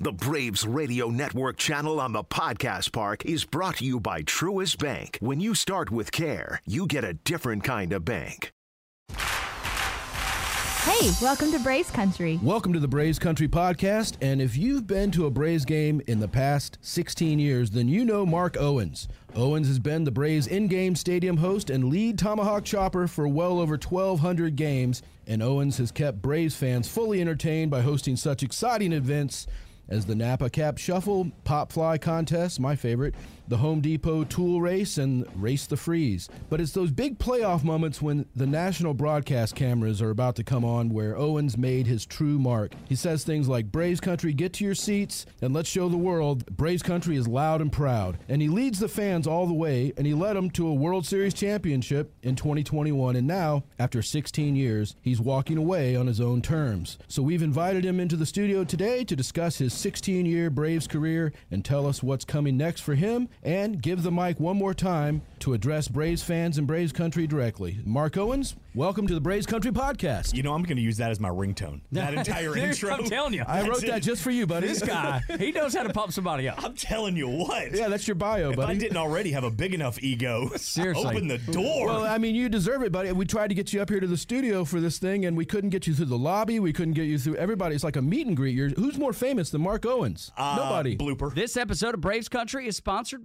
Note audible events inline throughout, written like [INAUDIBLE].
The Braves Radio Network channel on the Podcast Park is brought to you by Truist Bank. When you start with care, you get a different kind of bank. Hey, welcome to Braves Country. Welcome to the Braves Country Podcast. And if you've been to a Braves game in the past 16 years, then you know Mark Owens. Owens has been the Braves in game stadium host and lead Tomahawk chopper for well over 1,200 games. And Owens has kept Braves fans fully entertained by hosting such exciting events as the Napa Cap Shuffle, Pop Fly Contest, my favorite, the Home Depot Tool Race, and Race the Freeze. But it's those big playoff moments when the national broadcast cameras are about to come on where Owens made his true mark. He says things like, Braves Country, get to your seats and let's show the world Braves Country is loud and proud. And he leads the fans all the way, and he led them to a World Series championship in 2021. And now, after 16 years, he's walking away on his own terms. So we've invited him into the studio today to discuss his 16 year Braves career and tell us what's coming next for him and give the mic one more time to address Braves fans and Braves country directly. Mark Owens, welcome to the Braves Country Podcast. You know, I'm going to use that as my ringtone. That entire [LAUGHS] intro. I'm telling you. I wrote that just for you, buddy. This guy, [LAUGHS] he knows how to pump somebody up. I'm telling you what. Yeah, that's your bio, if buddy. I didn't already have a big enough ego, [LAUGHS] Seriously. open the door. Well, I mean, you deserve it, buddy. We tried to get you up here to the studio for this thing, and we couldn't get you through the lobby. We couldn't get you through everybody. It's like a meet and greet. You're, who's more famous than Mark Owens? Uh, Nobody. Blooper. This episode of Braves Country is sponsored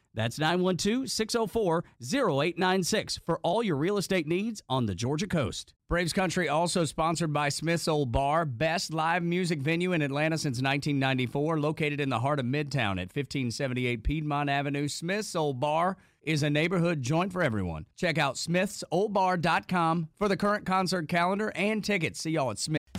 That's 912 604 0896 for all your real estate needs on the Georgia coast. Braves Country also sponsored by Smith's Old Bar, best live music venue in Atlanta since 1994, located in the heart of Midtown at 1578 Piedmont Avenue. Smith's Old Bar is a neighborhood joint for everyone. Check out smithsoldbar.com for the current concert calendar and tickets. See y'all at Smith.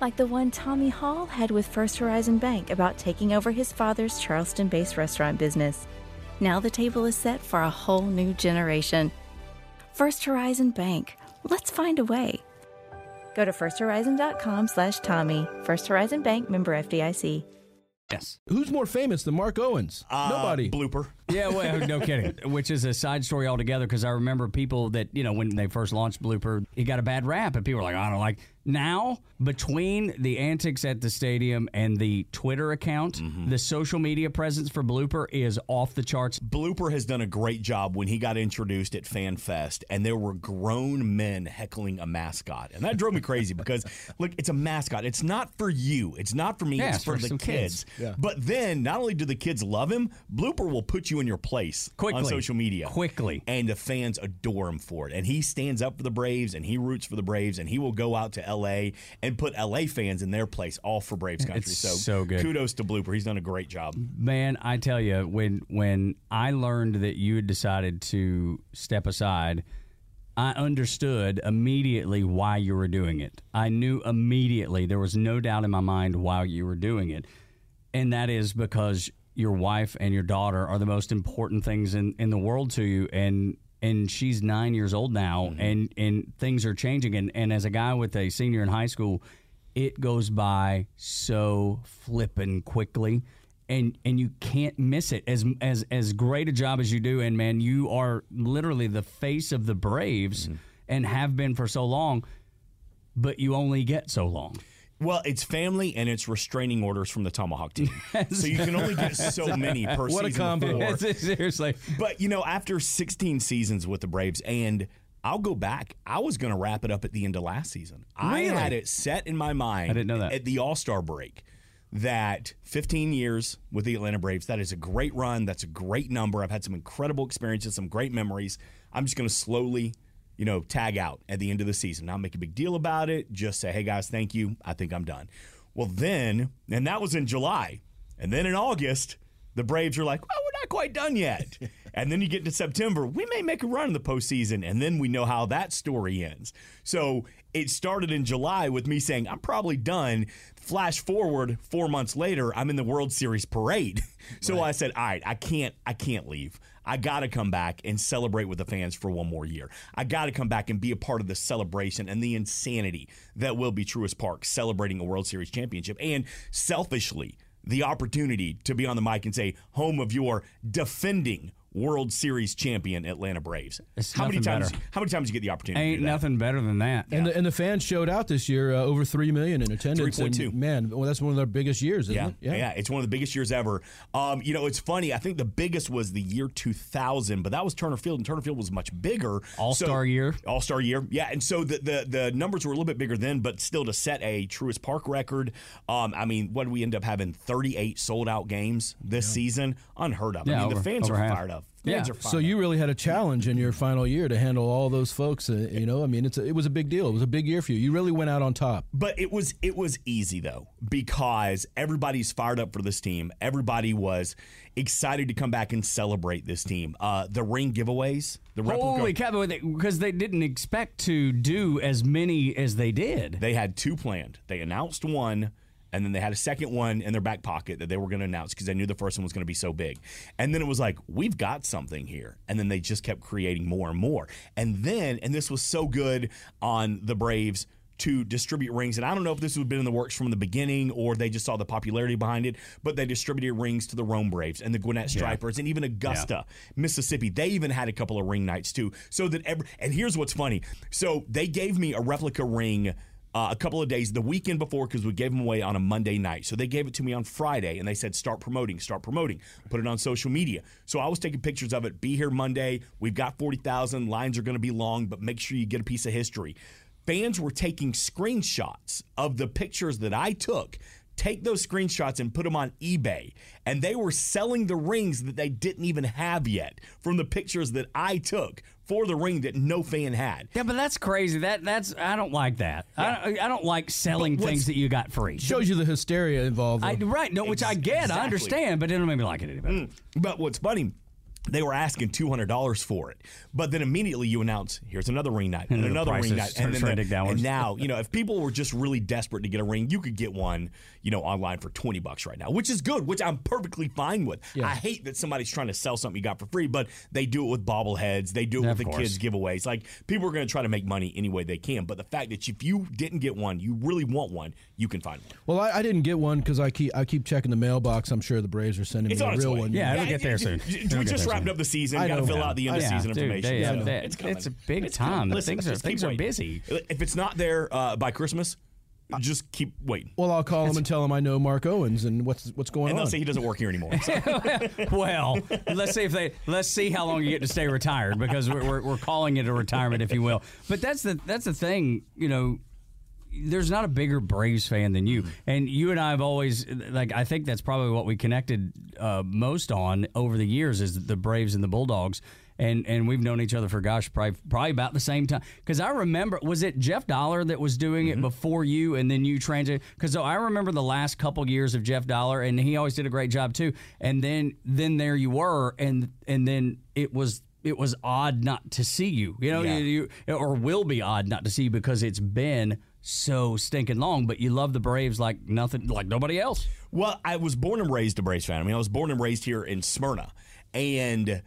like the one Tommy Hall had with First Horizon Bank about taking over his father's Charleston based restaurant business. Now the table is set for a whole new generation. First Horizon Bank. Let's find a way. Go to firsthorizon.com slash Tommy. First Horizon Bank member FDIC. Yes. Who's more famous than Mark Owens? Uh, Nobody. Blooper. Yeah, well, [LAUGHS] no kidding. Which is a side story altogether because I remember people that, you know, when they first launched Blooper, he got a bad rap and people were like, I don't like. Now, between the antics at the stadium and the Twitter account, mm-hmm. the social media presence for Blooper is off the charts. Blooper has done a great job when he got introduced at Fan Fest, and there were grown men heckling a mascot, and that drove me crazy because [LAUGHS] look, it's a mascot. It's not for you. It's not for me. Yeah, it's it's for, for the kids. kids. Yeah. But then, not only do the kids love him, Blooper will put you in your place Quickly. on social media Quickly. and the fans adore him for it. And he stands up for the Braves, and he roots for the Braves, and he will go out to L.A. and put L.A. fans in their place, all for Braves country. It's so, so good. Kudos to Blooper. He's done a great job. Man, I tell you, when when I learned that you had decided to step aside, I understood immediately why you were doing it. I knew immediately there was no doubt in my mind why you were doing it, and that is because your wife and your daughter are the most important things in, in the world to you, and and she's nine years old now, mm-hmm. and and things are changing, and and as a guy with a senior in high school, it goes by so flippin' quickly and and you can't miss it. As as as great a job as you do and man you are literally the face of the braves mm-hmm. and have been for so long but you only get so long Well, it's family and it's restraining orders from the Tomahawk team. [LAUGHS] so you can only get so many per What a combo. seriously But you know, after 16 seasons with the Braves, and I'll go back. I was going to wrap it up at the end of last season. I had it set in my mind. I didn't know that. at the All Star break. That 15 years with the Atlanta Braves, that is a great run. That's a great number. I've had some incredible experiences, some great memories. I'm just going to slowly, you know, tag out at the end of the season. Not make a big deal about it. Just say, hey guys, thank you. I think I'm done. Well, then, and that was in July. And then in August, the Braves are like, well, we're not quite done yet. [LAUGHS] and then you get to September, we may make a run in the postseason, and then we know how that story ends. So it started in July with me saying, I'm probably done. Flash forward four months later, I'm in the World Series parade. [LAUGHS] so right. I said, all right, I can't, I can't leave. I got to come back and celebrate with the fans for one more year. I got to come back and be a part of the celebration and the insanity that will be Truist Park celebrating a World Series championship. And selfishly, the opportunity to be on the mic and say, home of your defending World Series champion Atlanta Braves. It's how many times? Better. How many times you get the opportunity? Ain't nothing better than that. And the, and the fans showed out this year, uh, over three million in attendance. Three point two. Man, well, that's one of their biggest years, isn't yeah. it? Yeah, yeah, it's one of the biggest years ever. Um, you know, it's funny. I think the biggest was the year 2000, but that was Turner Field, and Turner Field was much bigger. All Star so, year. All Star year. Yeah, and so the, the the numbers were a little bit bigger then, but still to set a Truist Park record. Um, I mean, what did we end up having? 38 sold out games this yeah. season, unheard of. Yeah, I mean, over, the fans are half. fired up yeah. So you really had a challenge in your final year to handle all those folks. Uh, you know, I mean, it's a, it was a big deal. It was a big year for you. You really went out on top. But it was it was easy though because everybody's fired up for this team. Everybody was excited to come back and celebrate this team. Uh, the ring giveaways, the replica. Holy cow! Because they didn't expect to do as many as they did. They had two planned. They announced one and then they had a second one in their back pocket that they were going to announce because they knew the first one was going to be so big. And then it was like, we've got something here. And then they just kept creating more and more. And then, and this was so good on the Braves to distribute rings. And I don't know if this had been in the works from the beginning or they just saw the popularity behind it, but they distributed rings to the Rome Braves and the Gwinnett Stripers yeah. and even Augusta, yeah. Mississippi. They even had a couple of ring nights too. So that every, and here's what's funny. So they gave me a replica ring uh, a couple of days the weekend before because we gave them away on a Monday night. So they gave it to me on Friday and they said, start promoting, start promoting, put it on social media. So I was taking pictures of it. Be here Monday. We've got 40,000. Lines are going to be long, but make sure you get a piece of history. Fans were taking screenshots of the pictures that I took take those screenshots and put them on eBay. And they were selling the rings that they didn't even have yet from the pictures that I took for the ring that no fan had. Yeah, but that's crazy. That that's I don't like that. Yeah. I, don't, I don't like selling things that you got free. Shows you the hysteria involved. I, right, no, which I get, exactly. I understand, but it don't make me like it any better. Mm. But what's funny they were asking two hundred dollars for it, but then immediately you announce, "Here's another ring night and, and another ring night," and, then the, and now you know if people were just really desperate to get a ring, you could get one, you know, online for twenty bucks right now, which is good, which I'm perfectly fine with. Yeah. I hate that somebody's trying to sell something you got for free, but they do it with bobbleheads, they do it yeah, with the course. kids giveaways. Like people are going to try to make money any way they can, but the fact that if you didn't get one, you really want one, you can find one. Well, I, I didn't get one because I keep I keep checking the mailbox. I'm sure the Braves are sending it's me a real one. Yeah, it'll get there soon. We just wrapped up the season got to fill out the end of season dude, information. They, so yeah, it's, it's a big it's time. Listen, things are things are busy. If it's not there uh, by Christmas, just keep waiting. Well, I'll call him and tell him I know Mark Owens and what's what's going on. And they'll say he doesn't work here anymore. So. [LAUGHS] well, let's see if they let's see how long you get to stay retired because we're, we're, we're calling it a retirement, if you will. But that's the that's the thing, you know there's not a bigger Braves fan than you. And you and I have always like I think that's probably what we connected uh, most on over the years is the Braves and the Bulldogs. And and we've known each other for gosh probably probably about the same time because I remember was it Jeff Dollar that was doing mm-hmm. it before you and then you transitioned because I remember the last couple years of Jeff Dollar and he always did a great job too and then then there you were and and then it was it was odd not to see you you know yeah. you, you, or will be odd not to see you because it's been so stinking long, but you love the Braves like nothing, like nobody else. Well, I was born and raised a Braves fan. I mean, I was born and raised here in Smyrna, and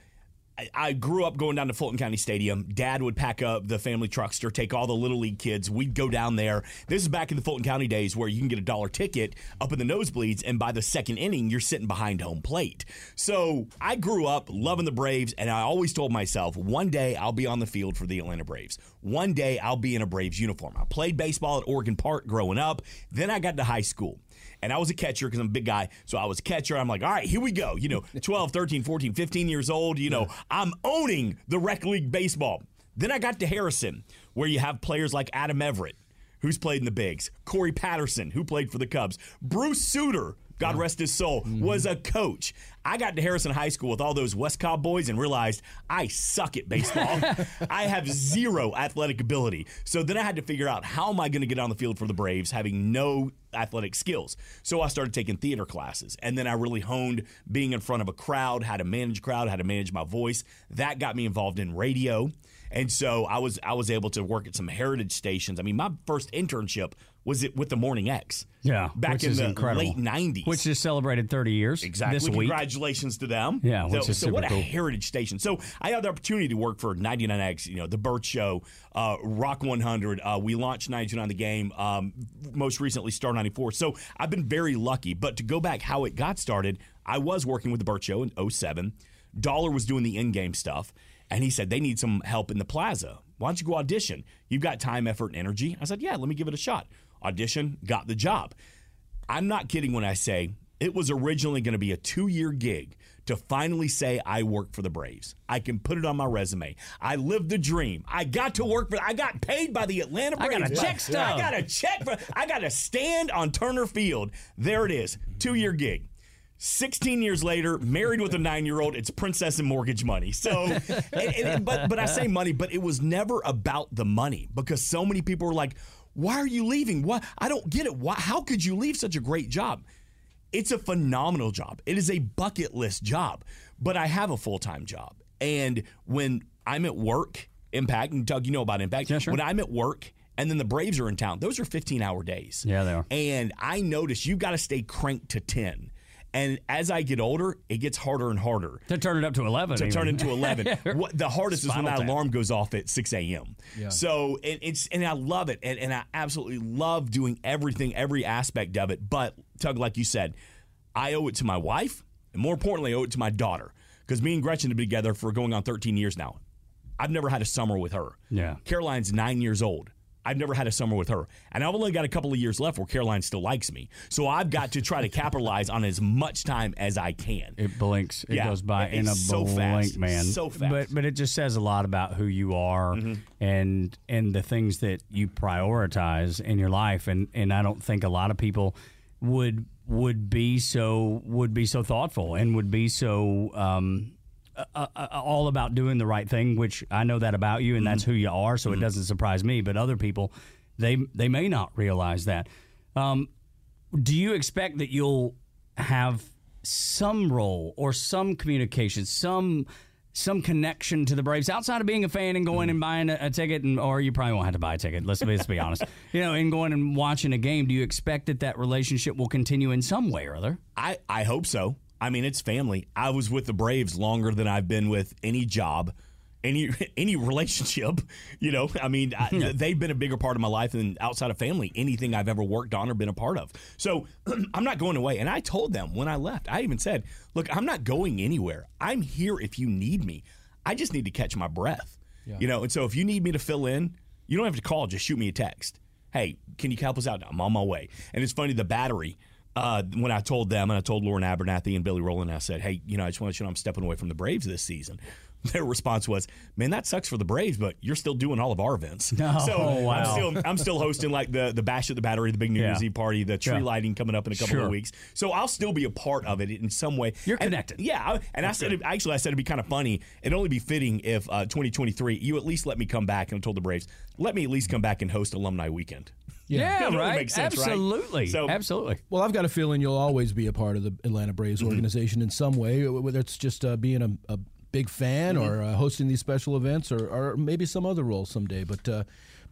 I grew up going down to Fulton County Stadium. Dad would pack up the family truckster, take all the little league kids. We'd go down there. This is back in the Fulton County days where you can get a dollar ticket up in the nosebleeds, and by the second inning, you're sitting behind home plate. So I grew up loving the Braves, and I always told myself, one day I'll be on the field for the Atlanta Braves. One day I'll be in a Braves uniform. I played baseball at Oregon Park growing up. Then I got to high school and I was a catcher because I'm a big guy. So I was a catcher. I'm like, all right, here we go. You know, [LAUGHS] 12, 13, 14, 15 years old. You know, I'm owning the rec league baseball. Then I got to Harrison, where you have players like Adam Everett, who's played in the bigs, Corey Patterson, who played for the Cubs, Bruce Sutter, God rest his soul, mm-hmm. was a coach. I got to Harrison High School with all those West Cobb boys and realized I suck at baseball. [LAUGHS] I have zero athletic ability. So then I had to figure out how am I going to get on the field for the Braves having no athletic skills. So I started taking theater classes and then I really honed being in front of a crowd, how to manage crowd, how to manage my voice. That got me involved in radio. And so I was I was able to work at some heritage stations. I mean, my first internship was it with the Morning X. Yeah, back in the incredible. late '90s, which just celebrated 30 years Exactly. this week. Congratulations to them. Yeah, So, which is so what a cool. heritage station. So I had the opportunity to work for 99X, you know, The Burt Show, uh, Rock 100. Uh, we launched 99 The Game, um, most recently Star 94. So I've been very lucky. But to go back how it got started, I was working with The Burt Show in 07. Dollar was doing the in-game stuff. And he said, they need some help in the plaza. Why don't you go audition? You've got time, effort, and energy. I said, yeah, let me give it a shot. Audition, got the job. I'm not kidding when I say it was originally going to be a two year gig to finally say I work for the Braves. I can put it on my resume. I lived the dream. I got to work for. I got paid by the Atlanta Braves. I got a check I got a check for. I got to stand on Turner Field. There it is. Two year gig. 16 years later, married with a nine year old, it's princess and mortgage money. So, [LAUGHS] and- and- but, but I say money, but it was never about the money because so many people were like, why are you leaving? Why? I don't get it. Why, how could you leave such a great job? It's a phenomenal job. It is a bucket list job, but I have a full time job. And when I'm at work, Impact, and Doug, you know about Impact. Yeah, sure. When I'm at work and then the Braves are in town, those are 15 hour days. Yeah, they are. And I notice you've got to stay cranked to 10. And as I get older, it gets harder and harder to turn it up to 11. to even. turn into 11. [LAUGHS] what, the hardest is when Spinal that tap. alarm goes off at 6 a.m. So and it's and I love it, and, and I absolutely love doing everything, every aspect of it. But Tug, like you said, I owe it to my wife, and more importantly, I owe it to my daughter because me and Gretchen have been together for going on 13 years now. I've never had a summer with her. Yeah. Caroline's nine years old. I've never had a summer with her. And I've only got a couple of years left where Caroline still likes me. So I've got to try to capitalize on as much time as I can. It blinks. It Yeah, goes by it's in a so blink, fast, man. so fast. But but it just says a lot about who you are Mm-hmm. and and the things that you prioritize in your life. And and I don't think a lot of people would would be so would be so thoughtful and would be so um, uh, uh, all about doing the right thing, which I know that about you, and that's who you are. So it doesn't surprise me. But other people, they they may not realize that. Um, do you expect that you'll have some role or some communication, some some connection to the Braves outside of being a fan and going and mm-hmm. buying a, a ticket, and or you probably won't have to buy a ticket. Let's, let's be honest. [LAUGHS] You know, and going and watching a game. Do you expect that that relationship will continue in some way or other? I, I hope so. I mean, it's family. I was with the Braves longer than I've been with any job, any [LAUGHS] any relationship. You know, I mean, I, they've been a bigger part of my life than outside of family, anything I've ever worked on or been a part of. So [CLEARS THROAT] I'm not going away. And I told them when I left, I even said, look, I'm not going anywhere. I'm here if you need me. I just need to catch my breath. You know, and so if you need me to fill in, you don't have to call, just shoot me a text. Hey, can you help us out? I'm on my way. And it's funny, the battery, uh, when I told them and I told Lauren Abernathy and Billy Rowland, I said, hey, you know, I just want to you know I'm stepping away from the Braves this season. [LAUGHS] Their response was, "Man, that sucks for the Braves, but you're still doing all of our events. Oh, so [LAUGHS] I'm still I'm still hosting like the the bash at the Battery, the big New Year's Yeah. Eve party, the tree Yeah. lighting coming up in a couple Sure. of weeks. So I'll still be a part of it in some way. You're And- connected. yeah, I- and I said it, actually I said it'd be kind of funny. It'd only be fitting if uh, 2023 you at least let me come back. And I told the Braves, let me at least come back and host alumni weekend. Yeah, [LAUGHS] It only right. makes sense, right? Absolutely. So- Absolutely. Well, I've got a feeling you'll always be a part of the Atlanta Braves Mm-hmm. organization in some way, whether it's just uh, being a, a big fan Mm-hmm. or uh, hosting these special events, or, or maybe some other role someday. But uh,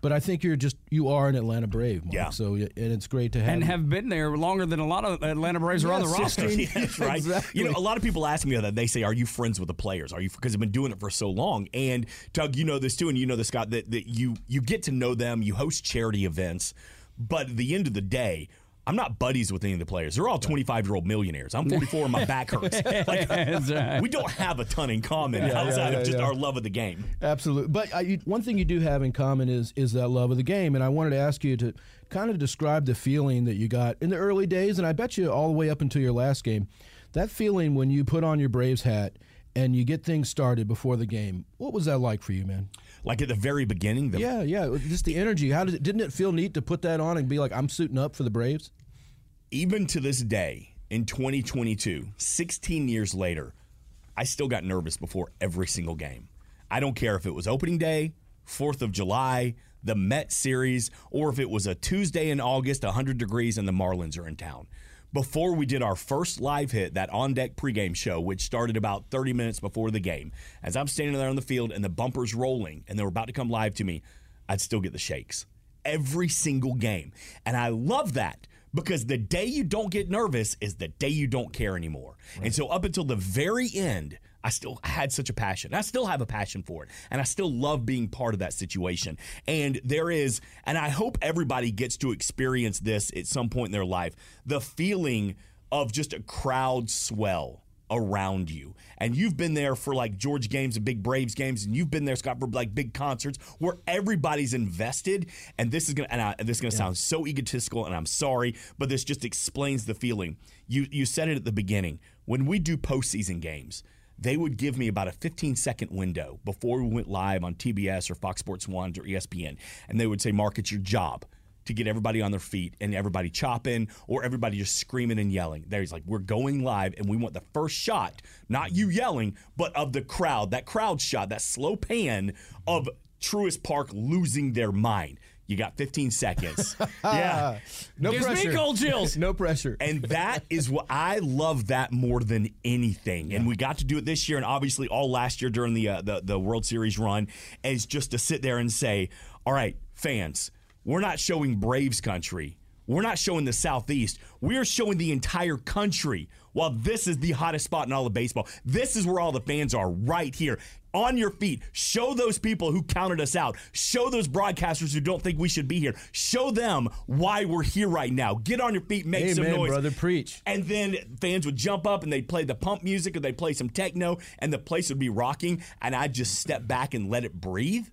but I think you're just you are an Atlanta Brave, Mark. Yeah. So and it's great to have And you. have been there longer than a lot of Atlanta Braves are on the roster. 16 That's [LAUGHS] right. Exactly. You know, a lot of people ask me that. They say, "Are you friends with the players? Are you?" Because I've been doing it for so long. And Doug, you know this too, and you know this, Scott. That, that you you get to know them. You host charity events, but at the end of the day. I'm not buddies with any of the players. They're all 25 year old millionaires. I'm [LAUGHS] 44 and my back hurts. [LAUGHS] Like, right. we don't have a ton in common outside yeah, of just yeah. our love of the game. Absolutely. But you, one thing you do have in common is is that love of the game. And I wanted to ask you to kind of describe the feeling that you got in the early days, and I bet you all the way up until your last game. That feeling when you put on your Braves hat and you get things started before the game. What was that like for you, man? Like at the very beginning, the Yeah, yeah. Just the energy. How did it, didn't it feel neat to put that on and be like, I'm suiting up for the Braves? Even to this day, in 2022, 16 years later, I still got nervous before every single game. I don't care if it was opening day, 4th of July, the Met series, or if it was a Tuesday in August, 100 degrees, and the Marlins are in town. Before we did our first live hit, that on deck pregame show, which started about 30 minutes before the game, as I'm standing there on the field and the bumper's rolling and they were about to come live to me, I'd still get the shakes every single game. And I love that because the day you don't get nervous is the day you don't care anymore. Right. And so up until the very end, I still had such a passion. I still have a passion for it. And I still love being part of that situation. And there is, and I hope everybody gets to experience this at some point in their life the feeling of just a crowd swell around you. And you've been there for like George games and big Braves games, and you've been there, Scott, for like big concerts where everybody's invested. And this is gonna and I, this is gonna yeah. sound so egotistical, and I'm sorry, but this just explains the feeling. You you said it at the beginning. When we do postseason games, they would give me about a 15 second window before we went live on TBS or Fox Sports One or ESPN, and they would say, "Mark, it's your job." To get everybody on their feet and everybody chopping or everybody just screaming and yelling. There's like, we're going live and we want the first shot, not you yelling, but of the crowd, that crowd shot, that slow pan of Truist Park losing their mind. You got 15 seconds. [LAUGHS] yeah. No Gives pressure. me cold chills. no pressure. And that is what I love that more than anything. Yeah. And we got to do it this year and obviously all last year during the, uh, the the World Series run is just to sit there and say, "All right, fans, we're not showing Braves country. We're not showing the Southeast. We're showing the entire country. While this is the hottest spot in all of baseball, this is where all the fans are right here on your feet. Show those people who counted us out. Show those broadcasters who don't think we should be here. Show them why we're here right now. Get on your feet, make Amen, some noise. brother, preach. And then fans would jump up and they'd play the pump music or they'd play some techno and the place would be rocking. And I'd just step back and let it breathe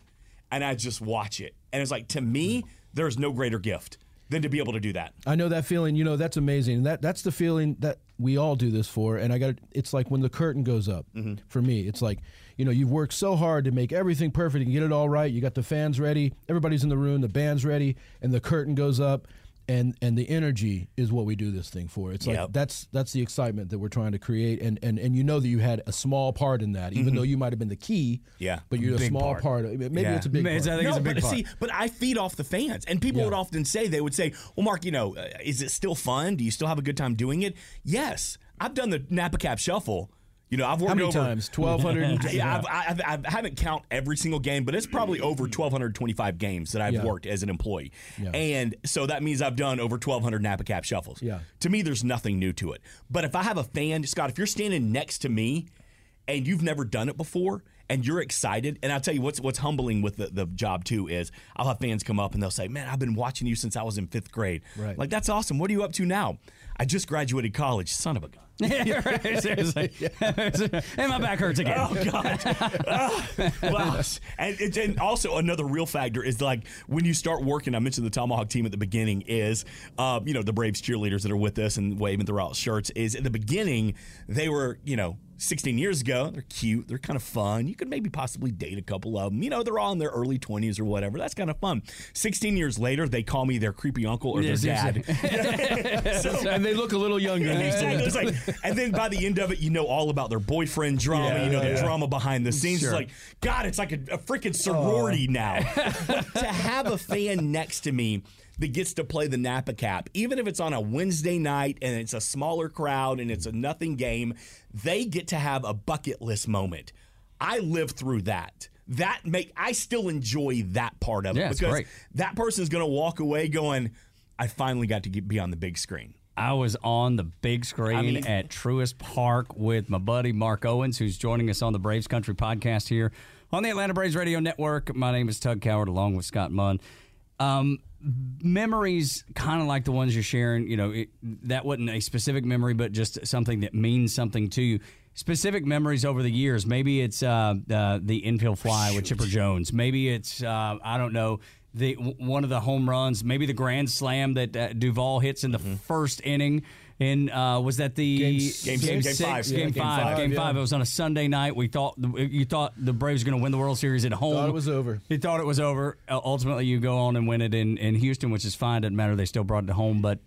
and I'd just watch it. And it's like, to me, there's no greater gift than to be able to do that. I know that feeling. You know, that's amazing. That that's the feeling that we all do this for. And I got it's like when the curtain goes up. Mm-hmm. For me, it's like you know you've worked so hard to make everything perfect and get it all right. You got the fans ready, everybody's in the room, the band's ready, and the curtain goes up and and the energy is what we do this thing for. It's like yep. that's that's the excitement that we're trying to create, and and and you know that you had a small part in that, even mm-hmm. though you might have been the key. Yeah, but you're a, a small part. part. Maybe yeah. it's a big. I think no, it's a big but, part. See, but I feed off the fans, and people yeah. would often say they would say, "Well, Mark, you know, uh, is it still fun? Do you still have a good time doing it?" Yes, I've done the Napa Cap Shuffle you know, I've worked How many over, times? Twelve hundred. [LAUGHS] yeah, I've, I've, I haven't count every single game, but it's probably over twelve hundred twenty-five games that I've yeah. worked as an employee, yeah. and so that means I've done over twelve hundred Napa Cap shuffles. Yeah. To me, there's nothing new to it. But if I have a fan, Scott, if you're standing next to me and you've never done it before and you're excited, and I'll tell you what's what's humbling with the, the job too is I'll have fans come up and they'll say, "Man, I've been watching you since I was in fifth grade. Right. Like that's awesome. What are you up to now? I just graduated college. Son of a gun." [LAUGHS] yeah, right, seriously. [LAUGHS] [LAUGHS] and my back hurts again. Oh God! uh, wow. And, and, also another real factor is like when you start working. I mentioned the Tomahawk team at the beginning. Is uh, you know the Braves cheerleaders that are with us and waving throughout shirts. Is at the beginning they were you know 16 years ago. They're cute. They're kind of fun. You could maybe possibly date a couple of them. You know, they're all in their early 20s or whatever. That's kind of fun. 16 years later, they call me their creepy uncle or their dad. [LAUGHS] so, and they look a little younger these days. Like, and then by the end of it, you know all about their boyfriend drama. Yeah, you know yeah. the drama behind the scenes. Sure. It's like, God, it's like a, a freaking sorority oh. now. [LAUGHS] to have a fan next to me that gets to play the Napa Cap, even if it's on a Wednesday night and it's a smaller crowd and it's a nothing game, they get to have a bucket list moment. I lived through that. That make I still enjoy that part of yeah, it because great. that person's going to walk away going, "I finally got to get, be on the big screen." I was on the big screen I mean, at Truist Park with my buddy Mark Owens, who's joining us on the Braves Country podcast here on the Atlanta Braves Radio Network. My name is Tug Cowart, along with Scott Munn. Um, memories kind of like the ones you're sharing you know it, that wasn't a specific memory but just something that means something to you. Specific memories over the years. Maybe it's uh, uh, the infield fly with chipper jones. Maybe it's uh, i don't know the one of the home runs. Maybe the grand slam that uh, Duvall hits in the mm-hmm. first inning And uh, was that the Game Game- game- game six? five. Game, Yeah, game five. five, Game yeah. five. It was on a Sunday night. We thought you thought the Braves were going to win the World Series at home. Thought it was over. You thought it was over. Uh, ultimately, you go on and win it in, in Houston, which is fine. Doesn't matter. They still brought it home. But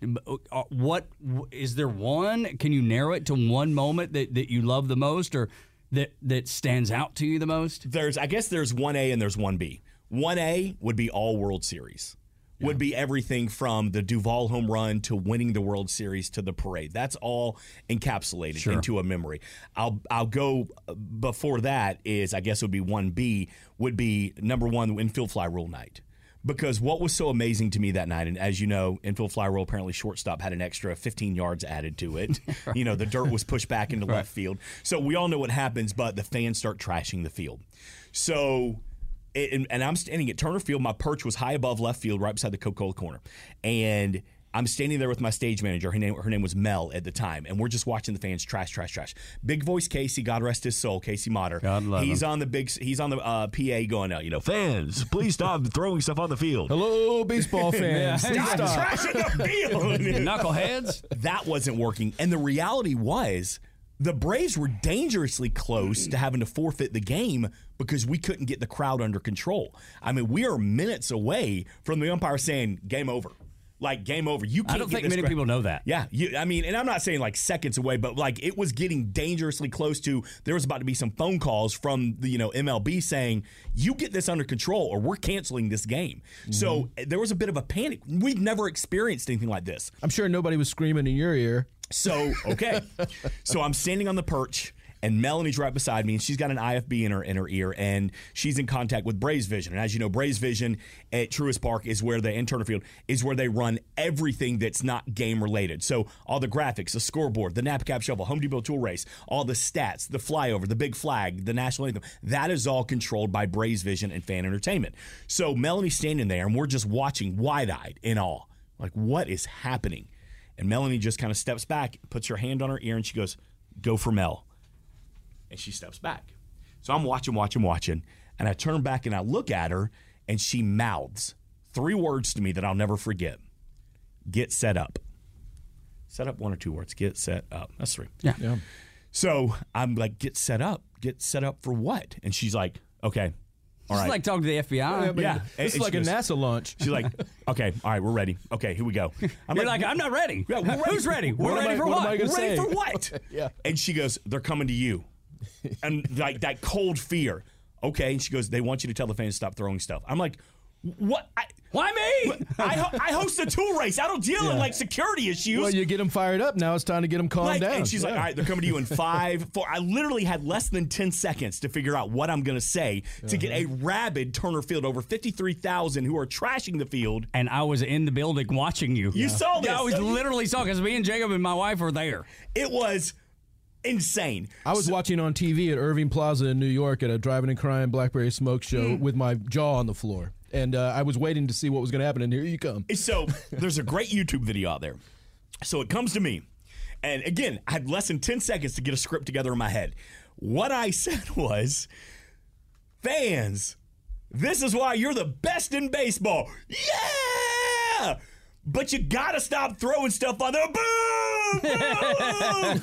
uh, what is there one? Can you narrow it to one moment that, that you love the most, or that that stands out to you the most? there's I guess there's one A and there's one B. One A would be all World Series. Would be everything from the Duvall home run to winning the World Series to the parade. That's all encapsulated into a memory. I'll I'll go uh, before that is I guess it would be one B would be number one the infield fly rule night. Because what was so amazing to me that night, and as you know, infield fly rule apparently shortstop had an extra 15 yards added to it. [LAUGHS] You know, the dirt was pushed back into left field. So we all know what happens, but the fans start trashing the field. So, and, and I'm standing at Turner Field. My perch was high above left field, right beside the Coca Cola corner. And I'm standing there with my stage manager. Her name, her name was Mel at the time. And we're just watching the fans trash, trash, trash. Big voice Casey, God rest his soul, Casey Motter. God love he's him. on the big, he's on the uh, PA going out, you know, fans, please stop [LAUGHS] throwing stuff on the field. Hello, baseball [LAUGHS] fans. Please Stop stop. trashing the field. [LAUGHS] Knuckleheads. that wasn't working. And the reality was the Braves were dangerously close to having to forfeit the game because we couldn't get the crowd under control. I mean, we are minutes away from the umpire saying game over. Like game over. You can't I don't think many crowd- people know that. Yeah, you, I mean, and I'm not saying like seconds away, but like it was getting dangerously close to. There was about to be some phone calls from the you know MLB saying you get this under control or we're canceling this game. So Mm-hmm. there was a bit of a panic. We've never experienced anything like this. I'm sure nobody was screaming in your ear. So okay, so I'm standing on the perch, and Melanie's right beside me, and she's got an IFB in her in her ear, and she's in contact with Braves Vision. And as you know, Braves Vision at Truist Park is where they in Turner Field is where they run everything that's not game related. So all the graphics, the scoreboard, the Napa Cap Shuffle, Home Depot tool race, all the stats, the flyover, the big flag, the national anthem. That is all controlled by Braves Vision and Fan Entertainment. So Melanie's standing there, and we're just watching wide eyed in awe, like what is happening. And Melanie just kind of steps back, puts her hand on her ear, and she goes, Go for Mel. And she steps back. So I'm watching, watching, watching. And I turn back and I look at her, and she mouths three words to me that I'll never forget get set up. Set up one or two words. Get set up. That's three. Yeah. Yeah. So I'm like, Get set up. Get set up for what? And she's like, Okay. All It's like talking to the FBI. Yeah. This And is she like a NASA launch. She's like, [LAUGHS] okay, all right, we're ready. Okay, here we go. I'm You're like, I'm not ready. Yeah, we're ready. Who's ready? We're What am ready I- for what am what? Gonna We're ready say? for what? [LAUGHS] Yeah. And she goes, they're coming to you. And like that cold fear. Okay. And she goes, they want you to tell the fans to stop throwing stuff. I'm like, what? I, Why me? I, ho- I host a tool race. I don't deal in like security issues. Well, you get them fired up. Now it's time to get them calmed Like, down. and she's like, all right, they're coming to you in [LAUGHS] five, four. I literally had less than 10 seconds to figure out what I'm going to say to get a Uh-huh. rabid Turner Field, over 53,000 who are trashing the field. and I was in the building watching you. You saw this. Yeah, I was literally saw because me and Jacob and my wife were there. It was insane. I was watching on TV at Irving Plaza in New York at a driving and crying Blackberry Smoke show with my jaw on the floor. And uh, I was waiting to see what was going to happen, and here you come. So there's a great YouTube video out there. So it comes to me. And again, I had less than 10 seconds to get a script together in my head. What I [LAUGHS] said was, fans, this is why you're the best in baseball. Yeah! But you gotta stop throwing stuff on there. Boo! Boo!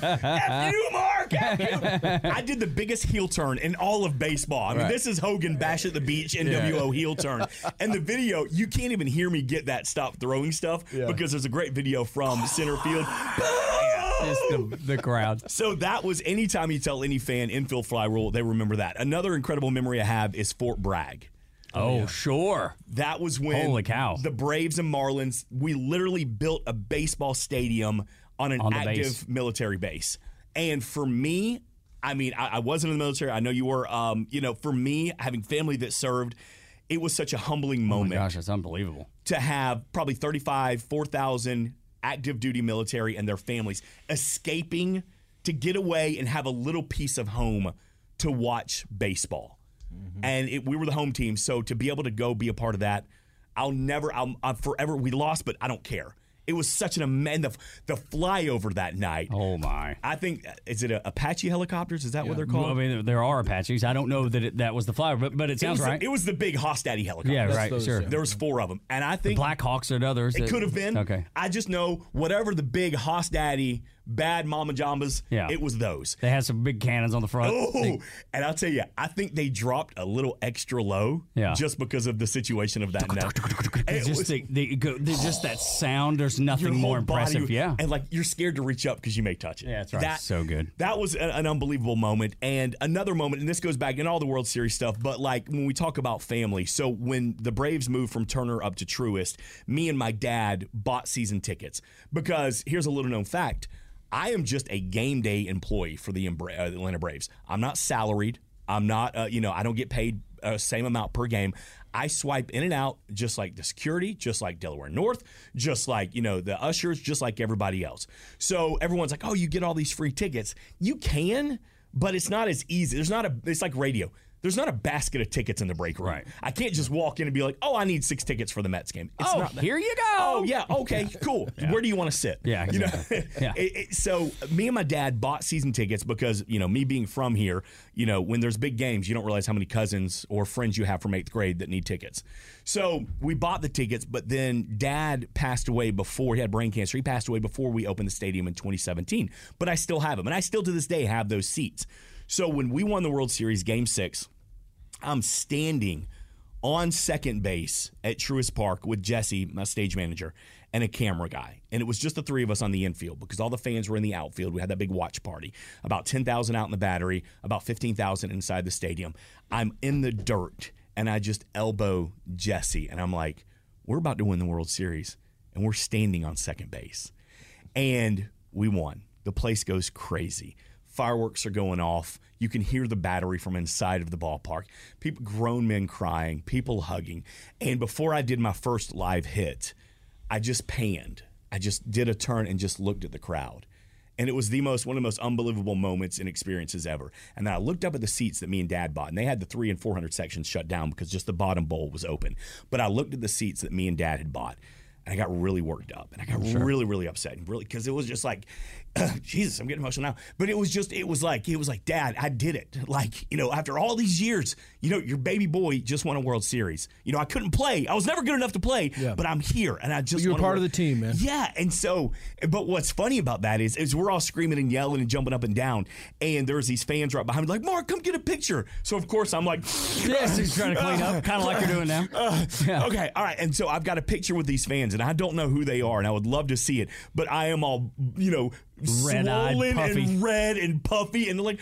F you, Mark! F you! [LAUGHS] I did the biggest heel turn in all of baseball. I mean, this is Hogan Bash at the Beach NWO heel turn. And the video, you can't even hear me get that stop throwing stuff because there's a great video from center field. Just the, the crowd. So that was anytime you tell any fan infield fly rule, they remember that. Another incredible memory I have is Fort Bragg. Oh, sure. That was when Holy cow. the Braves and Marlins, we literally built a baseball stadium on an On active base. military base. And for me, I mean, I, I wasn't in the military. I know you were. Um, you know, for me, having family that served, it was such a humbling Oh my moment gosh, that's unbelievable. to have probably 35, 4,000 active duty military and their families escaping to get away and have a little piece of home to watch baseball. And it, we were the home team. So to be able to go be a part of that, I'll never, I'll, I'll forever, we lost, but I don't care. It was such an amazing the, the flyover that night. Oh my! I think uh, is it a Apache helicopters? Is that what they're Well, called? I mean, there are Apaches. I don't know that it, that was the flyover, but but it it sounds was, right. the, it was the big Hostaddy helicopter. yeah, right. those, sure. yeah. There was four of them, and I think Black Hawks and others. It could have been. Okay. I just know whatever the big Hoss Daddy bad Mama Jambas, Yeah. it was those. They had some big cannons on the front. Oh, They- and I'll tell you, I think they dropped a little extra low Yeah. just because of the situation of that net. it's just was- the, the, go, the, just that sound. There's nothing more impressive. body, yeah. and like you're scared to reach up because you may touch it. Yeah, that's right. That, So good. That was a- an unbelievable moment, and another moment, and this goes back in all the World Series stuff. But like when we talk about family, so when the Braves moved from Turner up to Truist, me and my dad bought season tickets because here's a little known fact: I am just a game day employee for the uh, Atlanta Braves. I'm not salaried. I'm not, uh, you know, I don't get paid uh, same amount per game. I swipe in and out just like the security, just like Delaware North, just like, you know, the ushers, just like everybody else. So everyone's like, oh, you get all these free tickets. You can, but it's not as easy. There's not a, it's like radio. There's not a basket of tickets in the break room. Right. I can't just walk in and be like, oh, I need six tickets for the Mets game. It's oh, not that. here you go. Oh yeah, okay, [LAUGHS] cool. Where do you want to sit? Yeah, you know. [LAUGHS] Yeah. It- it- so me and my dad bought season tickets because you know me being from here, you know when there's big games, you don't realize how many cousins or friends you have from eighth grade that need tickets. So we bought the tickets, but then dad passed away before he had brain cancer. He passed away before we opened the stadium in 2017. But I still have them, and I still to this day have those seats. So when we won the World Series, Game Six. I'm standing on second base at Truist Park with Jesse, my stage manager, and a camera guy. And it was just the three of us on the infield because all the fans were in the outfield. We had that big watch party. About 10,000 out in the battery, about 15,000 inside the stadium. I'm in the dirt and I just elbow Jesse and I'm like, we're about to win the World Series and we're standing on second base. And we won. The place goes crazy. Fireworks are going off. You can hear the battery from inside of the ballpark. People, grown men crying, people hugging. And before I did my first live hit, I just panned. I just did a turn and just looked at the crowd. And it was the most one of the most unbelievable moments and experiences ever. And then I looked up at the seats that me and dad bought, and they had the three and four hundred sections shut down because just the bottom bowl was open. But I looked at the seats that me and dad had bought, and I got really worked up, and I got really, really upset, and really because it was just like, [COUGHS] Jesus, I'm getting emotional now. But it was just, it was like, it was like, Dad, I did it. [LAUGHS] Like, you know, after all these years, you know, your baby boy just won a World Series. You know, I couldn't play. I was never good enough to play, Yeah. but I'm here, and I just you're won a part of the team, man. yeah, and so, but what's funny about that is, is we're all screaming and yelling and jumping up and down, and there's these fans right behind me, like, Mark, come get a picture. So of course I'm like, [LAUGHS] Yes, he's trying to clean up, kind of like you're doing now. [LAUGHS] uh, Yeah. Okay, all right. And so I've got a picture with these fans, and I don't know who they are, and I would love to see it, but I am all, you know, Red-eyed, swollen puffy. and red and puffy, and they're like,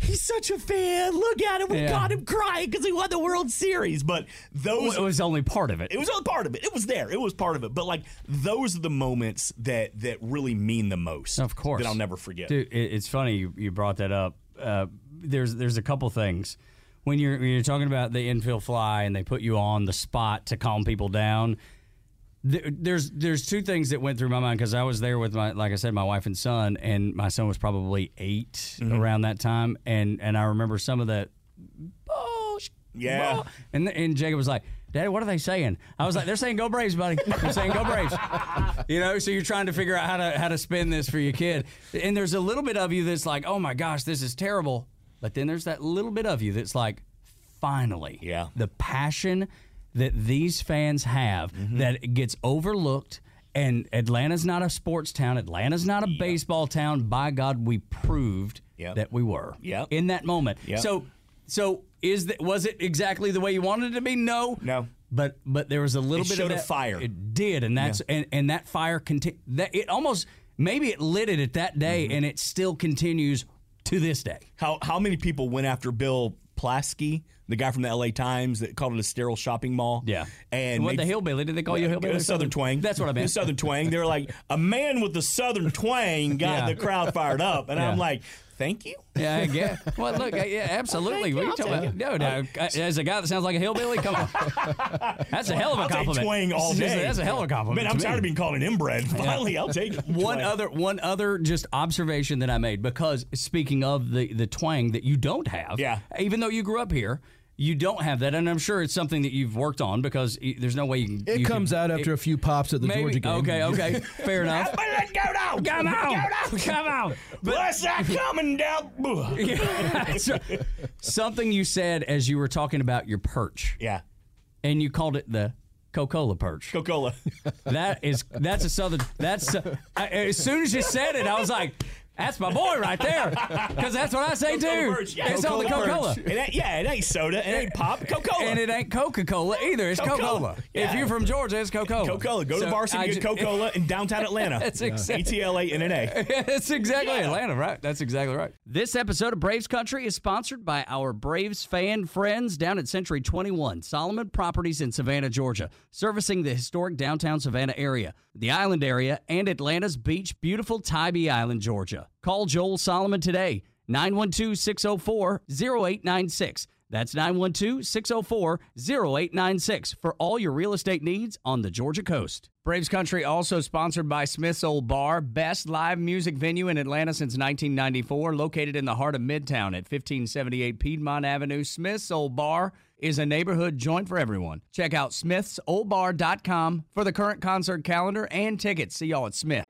he's such a fan. Look at him. We Yeah. got him crying because he won the World Series. But those Well, it was only part of it. it was all part of it. It was there. It was part of it. But like those are the moments that that really mean the most. Of course, that I'll never forget. Dude, it, it's funny you, you brought that up. Uh, there's there's a couple things when you're when you're talking about the infield fly and they put you on the spot to calm people down. There, there's there's two things that went through my mind because I was there with my like I said my wife and son and my son was probably 8 Mm-hmm. around that time and and I remember some of that. Oh, Yeah. oh," and and Jacob was like. Daddy, what are they saying? I was like, they're saying "Go Braves, buddy." They're saying "Go Braves." [LAUGHS] You know, so you're trying to figure out how to how to spin this for your kid. And there's a little bit of you that's like, "Oh my gosh, this is terrible," but then there's that little bit of you that's like, "Finally, Yeah. the passion that these fans have that gets overlooked." And Atlanta's not a sports town. Atlanta's not a baseball town. By God, we proved Yep. that we were Yep. in that moment. Yep. So, so is that was it exactly the way you wanted it to be? No, No. But but there was a little It bit of a that- fire. It did, and that's and, and that fire conti- that it almost maybe it lit it at that day, Mm-hmm. and it still continues to this day. How how many people went after Bill Plaschke, the guy from the L.A. Times that called it a sterile shopping mall? Yeah. And what made- the hillbilly? Did they call you hillbilly? Southern twang. That's what I meant. The southern twang. They're like a man with the southern twang got Yeah. the crowd fired up, and Yeah. I'm like, thank you. Yeah, I get. Well, look, yeah, [LAUGHS] absolutely. Thank What are you, talking about? No, no. As a guy that sounds like a hillbilly, come on. [LAUGHS] That's a hell of a I'll compliment. twang all day. That's a hell of a compliment. Man, I'm tired me. of being called an inbred. Finally, I'll take it. one Twang. other one other just observation that I made because speaking of the the twang that you don't have, Yeah. even though you grew up here, You don't have that, and I'm sure it's something that you've worked on because there's no way you can. It you comes can- out after it- a few pops at the maybe. Georgia game. Okay, okay, [LAUGHS] fair enough. Let go now. Come on, [LAUGHS] come on. Bless that coming down. [LAUGHS] Yeah, so- something you said as you were talking about your perch, Yeah. and you called it the Coca-Cola perch. Coca Cola. That is that's a southern. That's as soon as you said it, I was like, "That's my boy right there," [LAUGHS] because that's what I say too. it's on the Coca-Cola. It ain't, yeah, it ain't soda. It ain't pop. [LAUGHS] Coca Cola. And it ain't Coca Cola either. It's Coca Coca-Cola. Yeah. If you're from Georgia, it's Coca Cola. Coca Cola. Go to So varsity, I get Coca Cola in [LAUGHS] downtown Atlanta. That's exactly- ATL 8 and an A. It's exactly Yeah. Atlanta, right? That's exactly right. This episode of Braves Country is sponsored by our Braves fan friends down at Century 21, Solomon Properties in Savannah, Georgia, servicing the historic downtown Savannah area, the island area, and Atlanta's beach, beautiful Tybee Island, Georgia. Call Joel Solomon today, 912 604 0896. That's 912 604 0896 for all your real estate needs on the Georgia coast. Braves Country also sponsored by Smith's Old Bar, best live music venue in Atlanta since 1994, located in the heart of Midtown at 1578 Piedmont Avenue. Smith's Old Bar is a neighborhood joint for everyone. Check out smithsoldbar.com for the current concert calendar and tickets. See y'all at Smith.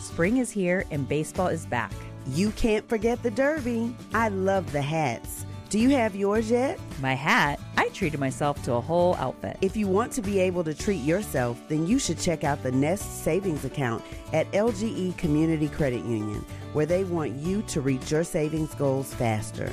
Spring is here and baseball is back. You can't forget the Derby. I love the hats. Do you have yours yet? My hat, I treated myself to a whole outfit. If you want to be able to treat yourself, then you should check out the Nest Savings Account at LGE Community Credit Union, where they want you to reach your savings goals faster.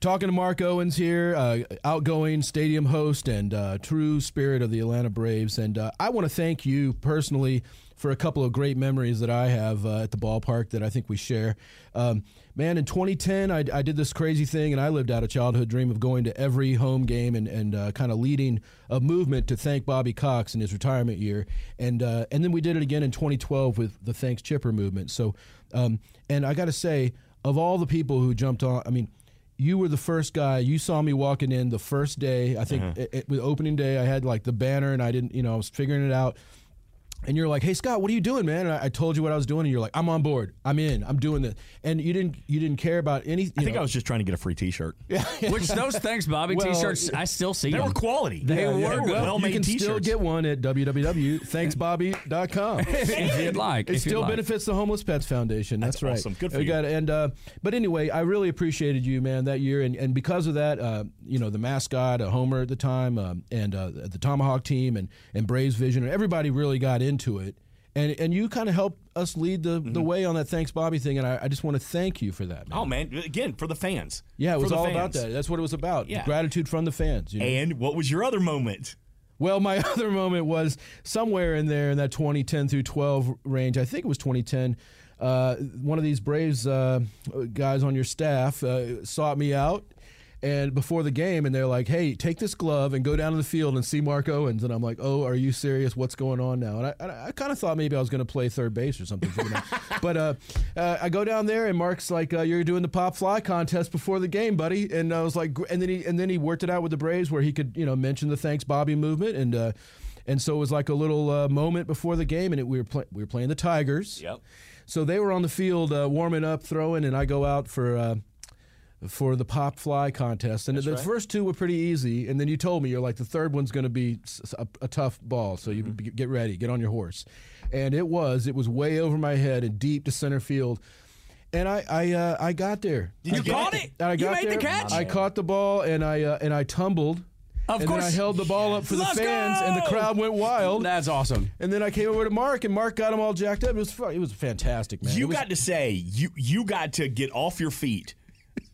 Talking to Mark Owens here, uh, outgoing stadium host and uh, true spirit of the Atlanta Braves. And uh, I want to thank you personally for a couple of great memories that I have uh, at the ballpark that I think we share. Um, man, in 2010, I, I, did this crazy thing, and I lived out a childhood dream of going to every home game and, and uh, kind of leading a movement to thank Bobby Cox in his retirement year. And uh, and then we did it again in 2012 with the Thanks Chipper movement. So, um, and I got to say, of all the people who jumped on, I mean, you were the first guy. You saw me walking in the first day. I think uh-huh. it, it was opening day. I had like the banner, and I didn't, you know, I was figuring it out. And you're like, "Hey Scott, what are you doing, man?" And I, I told you what I was doing, and you're like, "I'm on board. I'm in. I'm doing this." And you didn't, you didn't care about any. I think I was just trying to get a free T-shirt. [LAUGHS] Yeah, [LAUGHS] Which those thanks, Bobby Well, t-shirts, I still see They them. were quality. They Yeah, were yeah. good. Well, well-made you can still t-shirts. get one at www.thanksbobby.com. [LAUGHS] if you'd like. It if still like. benefits the Homeless Pets Foundation. That's, That's right. awesome. Good for We you. got it. And uh, but anyway, I really appreciated you, man, that year, and, and because of that, uh, you know, the mascot, uh, Homer at the time, um, and uh, the Tomahawk team, and and Braves Vision, and everybody really got into it. And, and you kind of helped us lead the, Mm-hmm. the way on that Thanks Bobby thing, and I, I just want to thank you for that, man. Oh man, again for the fans. yeah, it was all about that. That's what it was about. Yeah. Gratitude from the fans. You know? And what was your other moment? Well, my [LAUGHS] other moment was somewhere in there in that 2010 through 12 range. I think it was 2010. Uh, one of these Braves uh, guys on your staff uh, sought me out. And before the game, and they're like, "Hey, take this glove and go down to the field and see Mark Owens." And I'm like, "Oh, are you serious? What's going on now?" And I, I, I kind of thought maybe I was going to play third base or something. For the night. [LAUGHS] but uh, uh, I go down there, and Mark's like, uh, "You're doing the pop fly contest before the game, buddy." And I was like, and then he and then he worked it out with the Braves where he could, you know, mention the thanks Bobby movement, and uh, and so it was like a little uh, moment before the game, and it, we were pl- we were playing the Tigers. Yep. So they were on the field uh, warming up, throwing, and I go out for. For the pop fly contest, and the first two were pretty easy. And then you told me you're like the third one's going to be a tough ball, so you be- get ready, get on your horse. And it was, it was way over my head and deep to center field. And I, I, uh, I got there. You I caught there. it? And I You got made the catch? I caught the ball, and I, uh, and I tumbled. Of and course. then I held the ball up for the Let's fans, and the crowd went wild. That's awesome. And then I came over to Mark, and Mark got them all jacked up. It was, fu- it was fantastic, man. You was- got to say you you got to get off your feet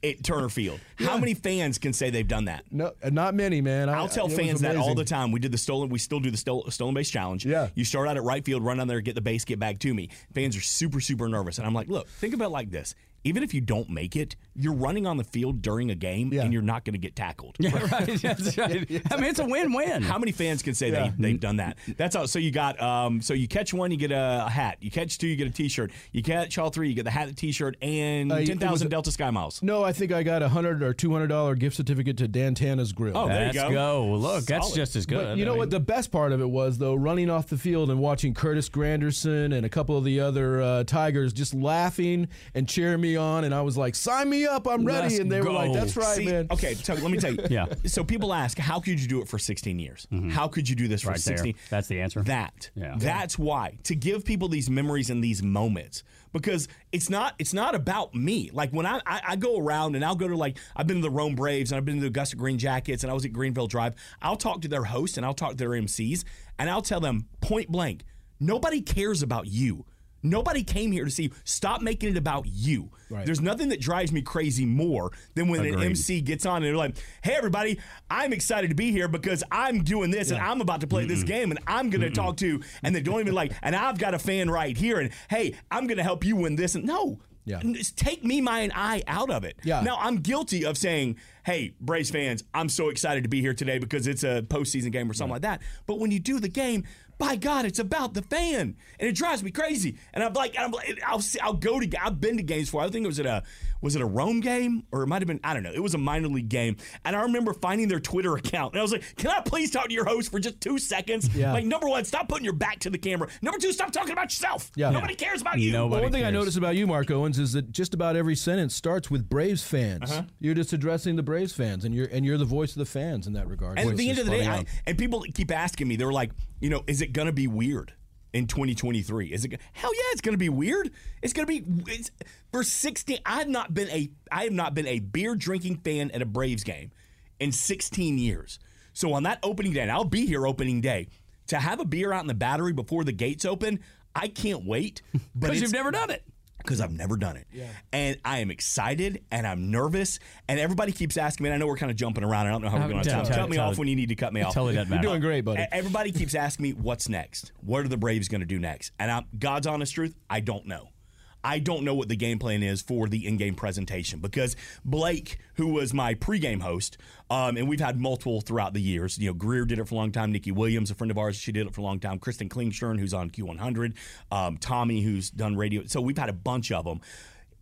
at Turner Field. How many fans can say they've done that? no, not many, man. I, I'll tell fans that all the time. We did the stolen. We still do the stol- stolen base challenge. Yeah. You start out at right field, run down there, get the base, get back to me. Fans are super super nervous, and I'm like, look, think about it like this. Even if you don't make it, you're running on the field during a game Yeah. and you're not going to get tackled. Yeah, [LAUGHS] right. [LAUGHS] That's right. I mean, it's a win-win. How many fans can say Yeah. they, they've done that? That's all. So you got, um, so you catch one, you get a, a hat. You catch two, you get a T-shirt. You catch all three, you get the hat, the T-shirt, and Uh, it ten was thousand a- Delta Sky Miles. No, I think I got a hundred or two hundred dollar gift certificate to Dan Tana's Grill. Oh, there you Let's go. go. Look, that's just as good. But you know I what? The best part of it was though, running off the field and watching Curtis Granderson and a couple of the other uh, Tigers just laughing and cheering me on, and I was like, "Sign me up, I'm ready." Let's and they were like, "That's right, See, man." Okay, so let me tell you. [LAUGHS] Yeah. So people ask, how could you do it for 16 years? How could you do this for Mm-hmm. Right there. 16? That's the answer. That. Yeah. That's why to give people these memories and these moments because it's not it's not about me. Like when I, I I go around and I'll go to like I've been to the Rome Braves and I've been to the Augusta Green Jackets and I was at Greenville Drive. I'll talk to their hosts and I'll talk to their MCs and I'll tell them point blank, nobody cares about you. Nobody came here to see you. Stop making it about you. Right. There's nothing that drives me crazy more than when an MC gets on and they're like, "Hey, everybody, I'm excited to be here because I'm doing this and I'm about to play this game and I'm going to talk to." And they don't even like, [LAUGHS] and I've got a fan right here, and hey, I'm going to help you win this. And no, Yeah. Take me, my, and I out of it. Yeah. Now I'm guilty of saying, "Hey, Braves fans, I'm so excited to be here today because it's a postseason game or something like that." But when you do the game. By God, it's about the fan, and it drives me crazy. And I'm like, I'm like, I'll see, I'll go to, I've been to games for. I think it was at a, was it a Rome game or it might have been, I don't know. It was a minor league game, and I remember finding their Twitter [LAUGHS] account, and I was like, can I please talk to your host for just two seconds? Yeah. Like, number one, stop putting your back to the camera. Number two, stop talking about yourself. Yeah. Nobody cares about you. Nobody Well, one thing I cares. noticed about you, Mark Owens, is that just about every sentence starts with Braves fans. Uh-huh. You're just addressing the Braves fans, and you're and you're the voice of the fans in that regard. And at the end of the day, I, and people keep asking me, they're like, you know, is it going to be weird in 2023? Is it? Hell yeah, it's going to be weird. It's going to be it's, for 16. I've not been a I have not been a beer drinking fan at a Braves game in 16 years. So on that opening day, and I'll be here opening day to have a beer out in the battery before the gates open. I can't wait. Because [LAUGHS] you've never done it. Because I've never done it. And I am excited and I'm nervous. And everybody keeps asking me, and I know we're kind of jumping around. I don't know how we're going to tell- time. tell- Cut me off when you need to cut me off. Totally doesn't You're doing great, buddy. Everybody keeps asking me, what's next? What are the Braves going to do next? And I'm, God's honest truth, I don't know. I don't know what the game plan is for the in-game presentation because Blake, who was my pregame host, um, and we've had multiple throughout the years. You know, Greer did it for a long time. Nikki Williams, a friend of ours, she did it for a long time. Kristen Klingstern, who's on Q100. Um, Tommy, who's done radio. So we've had a bunch of them.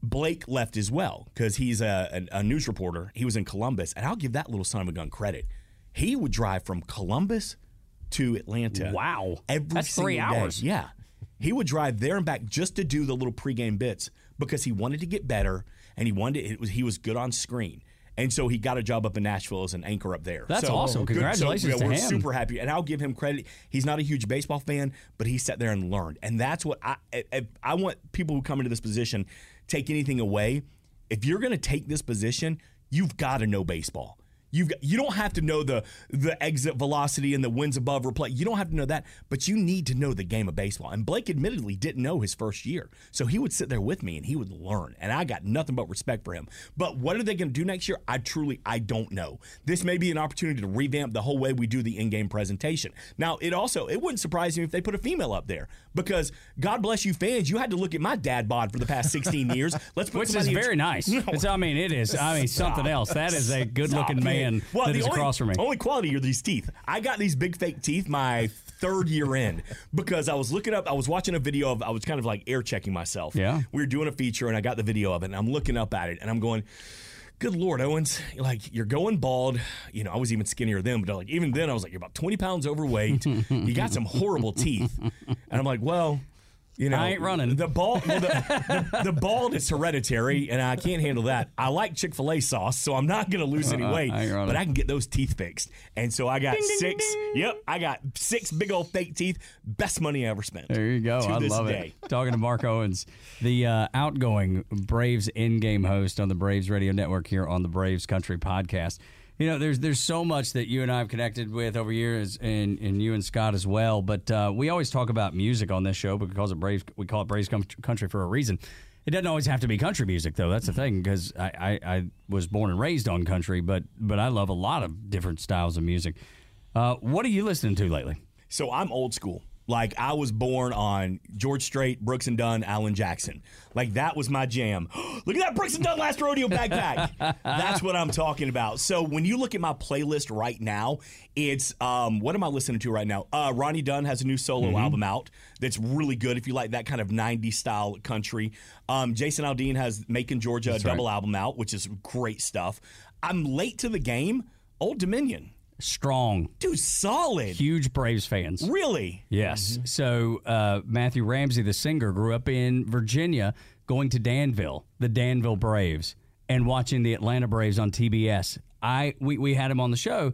Blake left as well because he's a, a, a news reporter. He was in Columbus, and I'll give that little son of a gun credit. He would drive from Columbus to Atlanta. Wow. every That's three single day. hours. Yeah, he would drive there and back just to do the little pregame bits because he wanted to get better and he wanted it was he was good on screen. And so he got a job up in Nashville as an anchor up there. That's So, awesome. good- Congratulations so, to we're him. super happy, and I'll give him credit. He's not a huge baseball fan, but he sat there and learned, and that's what I I, I want people who come into this position take anything away. If you're going to take this position, you've got to know baseball. You've got, you don't have to know the the exit velocity and the wins above replay. You don't have to know that, but you need to know the game of baseball. And Blake admittedly didn't know his first year, so he would sit there with me and he would learn. And I got nothing but respect for him. But what are they going to do next year? I truly I don't know. This may be an opportunity to revamp the whole way we do the in-game presentation. Now, it also it wouldn't surprise me if they put a female up there because God bless you fans, you had to look at my dad bod for the past 16 years. Let's put Which is very [LAUGHS] nice. It's, I mean, it is. I mean, something else. That is a good looking man Well, that the only, across from me. Only quality are these teeth. I got these big fake teeth my third year in because I was looking up. I was watching a video of. I was kind of like air checking myself. Yeah. we were doing a feature and I got the video of it and I'm looking up at it and I'm going. Good Lord, Owens, like you're going bald. You know, I was even skinnier then, but like even then, I was like, you're about 20 pounds overweight. you got some horrible teeth, and I'm like, well, you know, I ain't running. The bald, well, the, the, [LAUGHS] the bald is hereditary, and I can't handle that. I like Chick Fil A sauce, so I'm not going to lose any Uh-uh, weight, I but I can get those teeth fixed. And so I got six. Yep, I got six big old fake teeth. Best money I ever spent. There you go. To I this love day. it. Talking to Mark Owens, the uh, outgoing Braves in-game host on the Braves Radio Network here on the Braves Country Podcast. You know, there's there's so much that you and I have connected with over years, and, and you and Scott as well. But uh, we always talk about music on this show because of Braves. We call it Braves Country for a reason. It doesn't always have to be country music, though. That's the thing, because I, I, I was born and raised on country, but but I love a lot of different styles of music. Uh, what are you listening to lately? So I'm old school. Like I was born on George Strait, Brooks and Dunn, Alan Jackson. Like that was my jam. [GASPS] look at that Brooks and Dunn last rodeo backpack. [LAUGHS] That's what I'm talking about. So when you look at my playlist right now, it's um, what am I listening to right now? Uh, Ronnie Dunn has a new solo Mm-hmm. album out that's really good if you like that kind of 90s style country. Um, Jason Aldean has Macon Georgia a double album out, which is great stuff. I'm late to the game. Old Dominion, Strong, dude, solid. huge Braves fans. Really? Yes. So uh, Matthew Ramsey, the singer, grew up in Virginia, going to Danville, the Danville Braves, and watching the Atlanta Braves on TBS. I we, we had him on the show,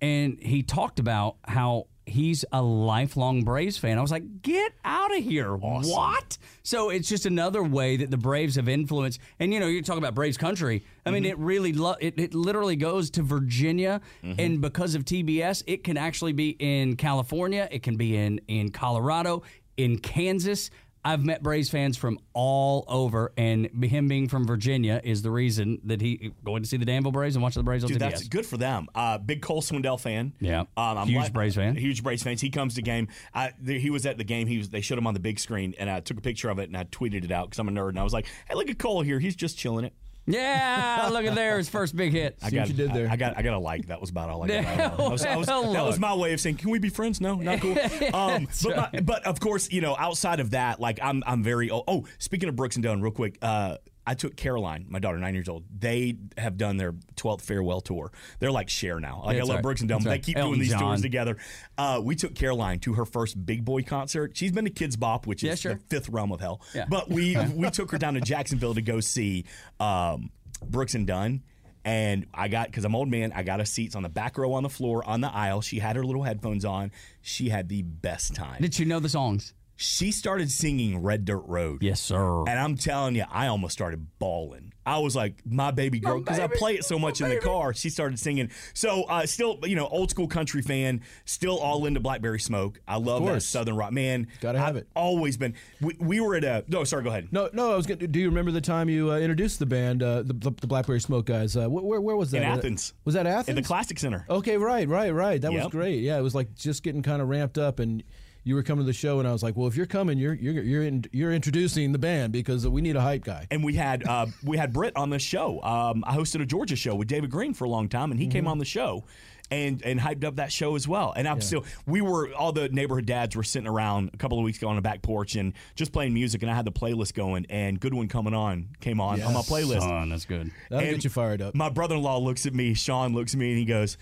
and he talked about how he's a lifelong Braves fan. I was like, get out of here! What? So it's just another way that the Braves have influenced. And you know, you talk about Braves country. I mean, mm-hmm. it really lo- it, it literally goes to Virginia, mm-hmm. and because of TBS, it can actually be in California. It can be in in Colorado, in Kansas. I've met Braves fans from all over, and him being from Virginia is the reason that he going to see the Danville Braves and watching the Braves on Dude, TBS. that's good for them. Uh, big Cole Swindell fan. Yeah. um, Huge Braves fan. Huge Braves fans. He comes to game. I, the, he was at the game. He was. They showed him on the big screen, and I took a picture of it and I tweeted it out because I'm a nerd. And I was like, "Hey, look at Cole here. He's just chilling it." Yeah, look at there, his first big hit. [LAUGHS] I See got what you did there. I, I got. I got a like. That was about all I got. Yeah, I was- I [LAUGHS] was- that was my way of saying, "Can we be friends?" No, not cool. [LAUGHS] Um, but, my- but of course, you know, outside of that, like I'm, I'm very. Oh, oh speaking of Brooks and Dunn, real quick. Uh, I took Caroline, my daughter, nine years old. They have done their 12th farewell tour. They're like share now. Like I love right. Brooks and Dunn, but they right. keep Elton doing these John. tours together. Uh, we took Caroline to her first big boy concert. She's been to Kidz Bop, which is Yeah, sure. the fifth realm of hell. Yeah. But we [LAUGHS] we took her down to Jacksonville to go see um, Brooks and Dunn. And I got because I'm old man, I got a seats on the back row on the floor on the aisle. She had her little headphones on. She had the best time. Did you know the songs? She started singing Red Dirt Road. Yes, sir. And I'm telling you, I almost started bawling. I was like, my baby girl, because I play it so much in the car. She started singing. So, uh, still, you know, old school country fan, still all into Blackberry Smoke. I love that. Southern rock. Man, Gotta have I've it. Always been. We, we were at a. No, sorry, go ahead. No, no. I was going. to Do you remember the time you uh, introduced the band, uh, the, the Blackberry Smoke guys? Uh, wh- where, where was that? In Uh, Athens. Was that Athens? At the Classic Center. Okay, right, right, right. That was great. Yeah, it was like just getting kind of ramped up, and you were coming to the show, and I was like, well, if you're coming, you're you're you're in, you're introducing the band because we need a hype guy. and we had uh, we had Britt on the show. Um, I hosted a Georgia show with David Green for a long time, and he came on the show. And, and hyped up that show as well. And I'm still, we were, all the neighborhood dads were sitting around a couple of weeks ago on the back porch and just playing music. And I had the playlist going, and Good One coming on came on on my playlist. Son, that's good. That'll And get you fired up. My brother in law looks at me, Sean looks at me, and he goes,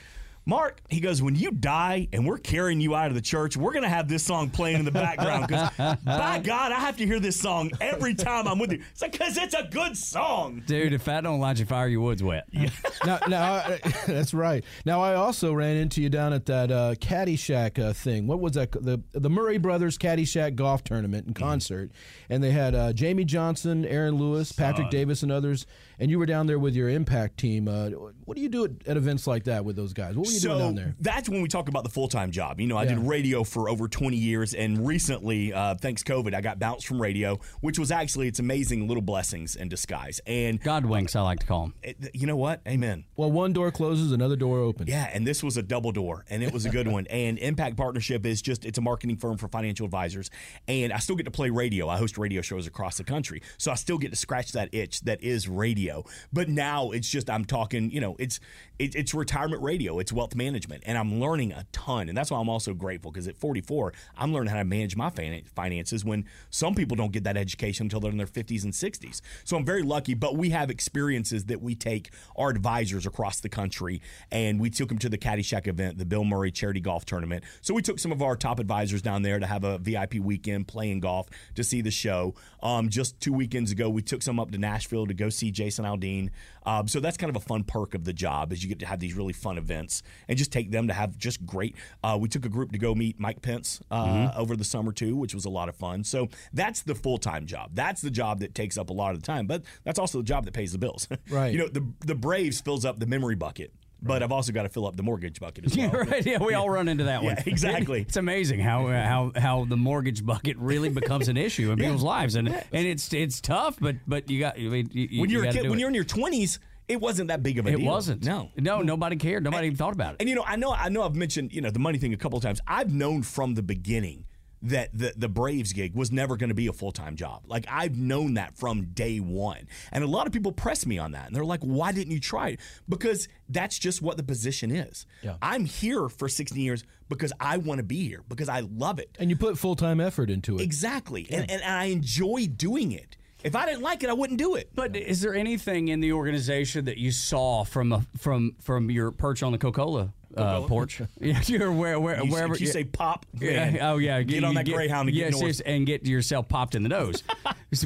Mark, he goes, when you die and we're carrying you out of the church, we're going to have this song playing in the background because, [LAUGHS] by God, I have to hear this song every time I'm with you. It's like, because it's a good song. Dude, if that don't light your fire, your wood's wet. [LAUGHS] now, now I, [LAUGHS] that's right. Now I also ran into you down at that uh, Caddyshack uh, thing. What was that? The the Murray Brothers Caddyshack golf tournament and Mm-hmm. concert, and they had uh, Jamey Johnson, Aaron Lewis, Patrick Davis, and others. And you were down there with your Impact team. Uh, what do you do at, at events like that with those guys? What were you doing down there? that's when we talk about the full time job. You know, I Yeah. did radio for over 20 years, and recently, uh, thanks COVID, I got bounced from radio, which was actually it's amazing little blessings in disguise. And God winks, I like to call them. it, you know what? Amen. Well, one door closes, another door opens. Yeah, and this was a double door, and it was a good [LAUGHS] one. And Impact Partnership is just it's a marketing firm for financial advisors, and I still get to play radio. I host radio shows across the country, so I still get to scratch that itch that is radio. But now it's just I'm talking, you know, it's it, it's retirement radio, it's wealth management, and I'm learning a ton, and that's why I'm also grateful because at 44, I'm learning how to manage my finances when some people don't get that education until they're in their 50s and 60s. So I'm very lucky, but we have experiences that we take our advisors across the country, and we took them to the Caddyshack event, the Bill Murray Charity Golf Tournament. So we took some of our top advisors down there to have a VIP weekend playing golf to see the show. Um, just two weekends ago, we took some up to Nashville to go see Jason Aldean. Um, so that's kind of a fun perk of the job is you get to have these really fun events and just take them to have just great. Uh, we took a group to go meet Mike Pence uh, over the summer too, which was a lot of fun. So that's the full time job. That's the job that takes up a lot of the time, but that's also the job that pays the bills. [LAUGHS] Right. you know, the the Braves fills up the memory bucket. But I've also got to fill up the mortgage bucket as [LAUGHS] well. Yeah, right. Yeah, we all run into that [LAUGHS] one. Yeah, exactly. It's amazing how uh, how how the mortgage bucket really becomes an issue in [LAUGHS] people's lives, and and it's it's tough, but but you got I mean, you, you- when you you're a kid, when it. you're in your 20s, it wasn't that big of a it deal. It wasn't. No. no, nobody cared. Nobody even thought about it. And you know, I know I know I've mentioned, you know, the money thing a couple of times. I've known from the beginning that the, the Braves gig was never going to be a full time job. Like I've known that from day one. And a lot of people press me on that. And they're like, why didn't you try it? Because that's just what the position is. Yeah. I'm here for 16 years because I want to be here, because I love it. And you put full time effort into it. Exactly. And, and I enjoy doing it. If I didn't like it, I wouldn't do it. But is there anything in the organization that you saw from a, from from your perch on the Coca-Cola uh, porch? [LAUGHS] [LAUGHS] yeah, you're where, where, You, wherever you say pop, Yeah. man, Oh yeah. get on you that Greyhound and get yes, north. and get yourself popped in the nose. [LAUGHS]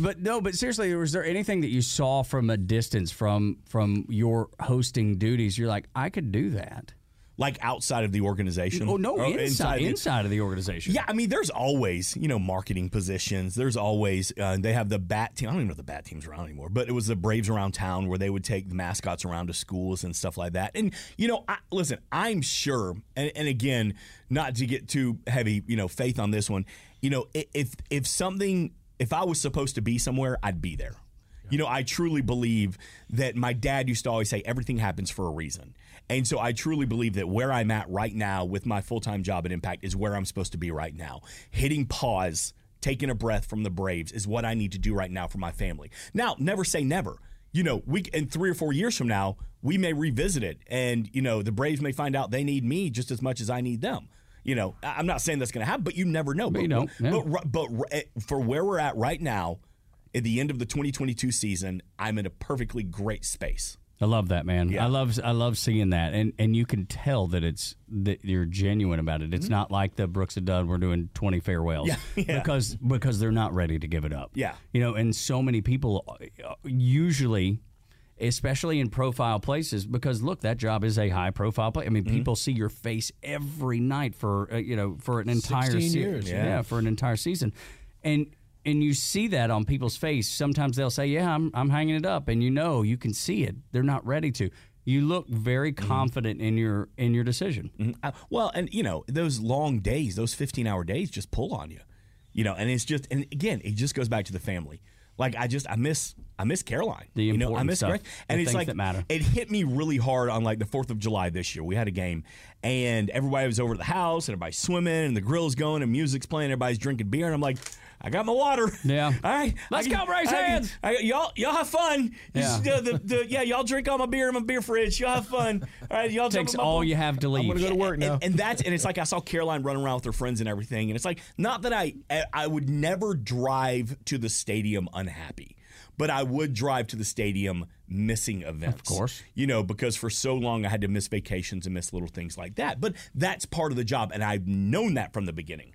But no, but seriously, was there anything that you saw from a distance from from your hosting duties? You're like, I could do that. Like outside of the organization. Oh no, inside the- inside of the organization. Yeah, I mean, there's always you know marketing positions. There's always uh, they have the bat team. I don't even know if the bat team's around anymore, but it was the Braves around town where they would take the mascots around to schools and stuff like that. And you know, I, listen, I'm sure, and, and again, not to get too heavy, you know, faith on this one. You know, if if something, if I was supposed to be somewhere, I'd be there. You know, I truly believe that my dad used to always say everything happens for a reason. And so I truly believe that where I'm at right now with my full time job at Impact is where I'm supposed to be right now. Hitting pause, taking a breath from the Braves is what I need to do right now for my family. Now, never say never. You know, we in three or four years from now, we may revisit it, and you know, the Braves may find out they need me just as much as I need them. You know, I'm not saying that's going to happen, but you never know. But you don't, yeah. But, but eh, for where we're at right now, at the end of the 2022 season, I'm in a perfectly great space. I love that, man. Yeah. I love I love seeing that, and and you can tell that it's that you're genuine about it. It's not like the Brooks and Dunn. We're doing twenty farewells, Mm-hmm. Yeah, [LAUGHS] yeah. because because they're not ready to give it up. Yeah. you know, and so many people uh, usually. Especially in profile places, because look, that job is a high profile place. I mean, Mm-hmm. people see your face every night for uh, you know for an entire 16 se- years, yeah. yeah. for an entire season, and and you see that on people's face. Sometimes they'll say, "Yeah, I'm I'm hanging it up," and you know you can see it. They're not ready to. You look very Mm-hmm. confident in your in your decision. Uh, well, and you know, those long days, those 15 hour days just pull on you. You know, and it's just and again, it just goes back to the family. Like I just I miss I miss Caroline. The you know, I important miss stuff, Greg. And it's things like that matter. it hit me really hard on like the 4th of July this year. We had a game and everybody was over at the house and everybody's swimming and the grill's going and music's playing, everybody's drinking beer and I'm like I got my water. Yeah. [LAUGHS] All right. Let's I go, raise I hands. I- y'all, y'all have fun. Yeah. The- the- the- yeah, y'all drink all my beer in my beer fridge. Y'all have fun. All right, y'all jump Takes all pool. you have to leave. I'm gonna go to work And- now. And, that's and it's like I saw Caroline running around with her friends and everything, and it's like not that I I would never drive to the stadium unhappy, but I would drive to the stadium missing events. Of course. you know because for so long I had to miss vacations and miss little things like that. But that's part of the job, and I've known that from the beginning.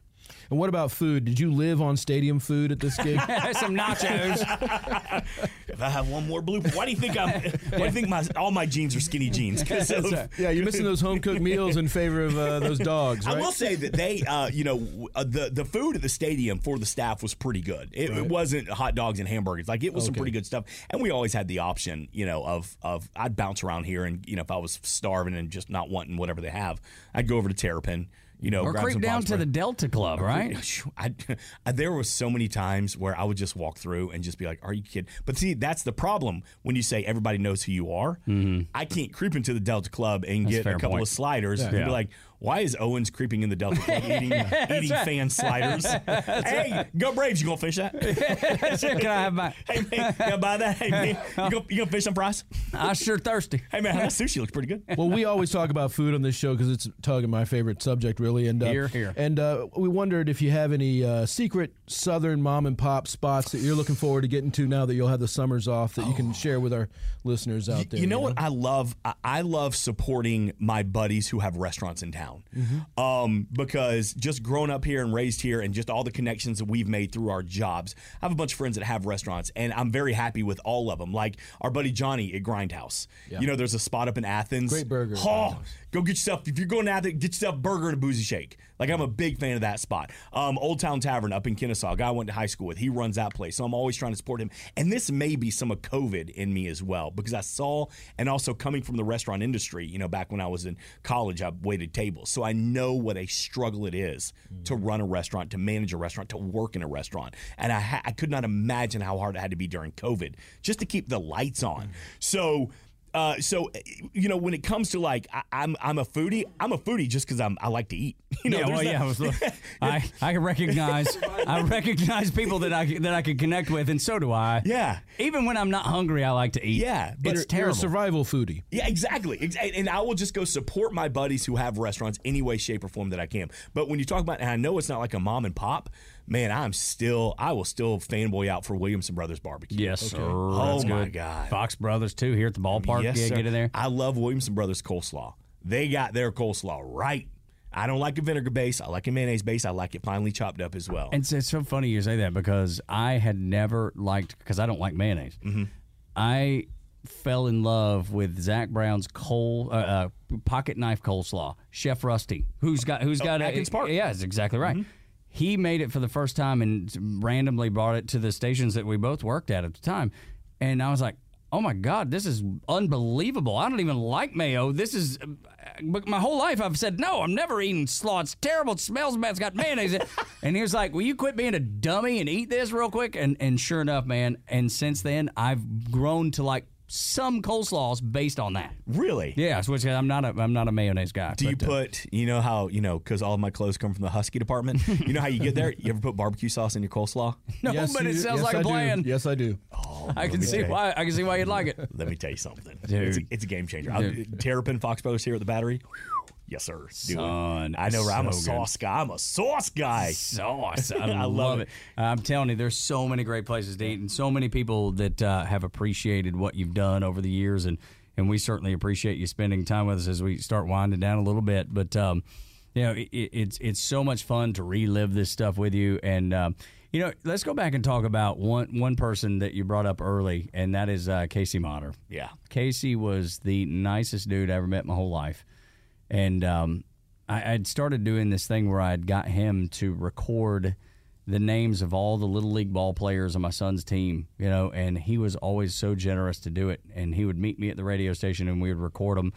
And what about food? Did you live on stadium food at this gig? [LAUGHS] Some nachos. [LAUGHS] If I have one more blooper, why do you think I'm? Why do you think my all my jeans are skinny jeans? [LAUGHS] 'Cause of- yeah, you're missing those home cooked meals in favor of uh, those dogs, right? I will say that they, uh, you know, uh, the the food at the stadium for the staff was pretty good. It, it wasn't hot dogs and hamburgers; like it was some pretty good stuff. And we always had the option, you know, of of I'd bounce around here, and you know, if I was starving and just not wanting whatever they have, I'd go over to Terrapin. You know, or creep down to the. Delta Club, right? [LAUGHS] I, I, there was so many times where I would just walk through and just be like, "Are you kidding?" But see, that's the problem when you say everybody knows who you are. Mm-hmm. I can't creep into the Delta Club and get a couple point. of sliders and Yeah. be like, "Why is Owens creeping in the Delta Club [LAUGHS] eating, eating fan sliders?" [LAUGHS] hey, go Braves! You gonna fish that? [LAUGHS] sure, Can I have my? hey man, you gonna buy that? Hey man, you gonna, you gonna fish some price? I sure thirsty. Hey man, that sushi looks pretty good. well, we always talk about food on this show because it's Tug and my favorite subject, really. And uh, Here, here. And uh, we wondered if you have any uh, secret Southern mom and pop spots that you're looking forward to getting to now that you'll have the summers off that you can share with our listeners out there. You know what I love? I, I love supporting my buddies who have restaurants in town, um, because just growing up here and raised here, and just all the connections that we've made through our jobs. I have a bunch of friends that have restaurants, and I'm very happy with all of them. Like our buddy Johnny at Grindhouse. You know, there's a spot up in Athens. Great burger Oh, go get yourself if you're going to Athens, get yourself a burger and a boozy shake. Like I'm a big fan of that spot. Um, Old Town Tavern up in Kennesaw, a guy I went to high school with. He runs that place, so I'm always trying to support him. And this may be some of COVID in me as well because I saw, and also coming from the restaurant industry. You know, back when I was in college, I waited tables, so I know what a struggle it is to run a restaurant, to manage a restaurant, to work in a restaurant. And I, ha- I could not imagine how hard it had to be during COVID just to keep the lights on. So Uh, so, uh, you know, when it comes to like, I, I'm I'm a foodie. I'm a foodie just because I'm I like to eat. [LAUGHS] You know, yeah, well, yeah, I, was, [LAUGHS] I I recognize I [LAUGHS] recognize people that I that I could connect with, and so do I. Yeah. Even when I'm not hungry, I like to eat. Yeah, but it's terrible. survival foodie. Yeah, exactly. Ex- And I will just go support my buddies who have restaurants any way, shape, or form that I can. But when you talk about, and I know it's not like a mom and pop, man, I'm still, I will still fanboy out for Williamson Brothers Barbecue. Yes, sir. Oh That's my good. God. Fox Brothers too here at the ballpark. Yes, yeah, sir. get in there. I love Williamson Brothers coleslaw. They got their coleslaw right. I don't like a vinegar base. I like a mayonnaise base. I like it finely chopped up as well. And it's, it's so funny you say that because I had never liked because I don't like mayonnaise. Mm-hmm. I fell in love with Zac Brown's coal uh, uh, pocket knife coleslaw. Chef Rusty, who's got who's got a, Oh, Atkins Park. Mm-hmm. Yeah, that's exactly right. He made it for the first time and randomly brought it to the stations that we both worked at at the time, and I was like. Oh my God, this is unbelievable. I don't even like mayo. This is, but my whole life I've said, no, I'm never eating slaw. It's terrible. It smells bad. It's got mayonnaise in it. [LAUGHS] And he was like, will you quit being a dummy and eat this real quick? And, and sure enough, man, and since then, I've grown to like some coleslaws based on that. really? Yeah, which I'm not a I'm not a mayonnaise guy. Do you but, uh, put, you know how, you know, because all of my clothes come from the Husky department? you know how you get there? You ever put barbecue sauce in your coleslaw? [LAUGHS] no, yes, but it sounds yes, like a I do. plan. Yes, I do. Oh, I can see why I can see why you'd like it. Let me tell you something. Dude. It's, a, it's a game changer. I'll- Terrapin Fox Brothers here at the battery. Yes, sir. It. Son, I know. I'm a good. sauce guy. I'm a sauce guy. sauce. [LAUGHS] I, I love, love it. I'm telling you, there's so many great places to eat, and so many people that uh, have appreciated what you've done over the years, and and we certainly appreciate you spending time with us as we start winding down a little bit. But um, you know, it, it's it's so much fun to relive this stuff with you, and um, you know, let's go back and talk about one one person that you brought up early, and that is uh, Casey Motter. Yeah. Casey was the nicest dude I ever met in my whole life. And um, I, I'd started doing this thing where I'd got him to record the names of all the little league ball players on my son's team, you know, and he was always so generous to do it. And he would meet me at the radio station and we would record them.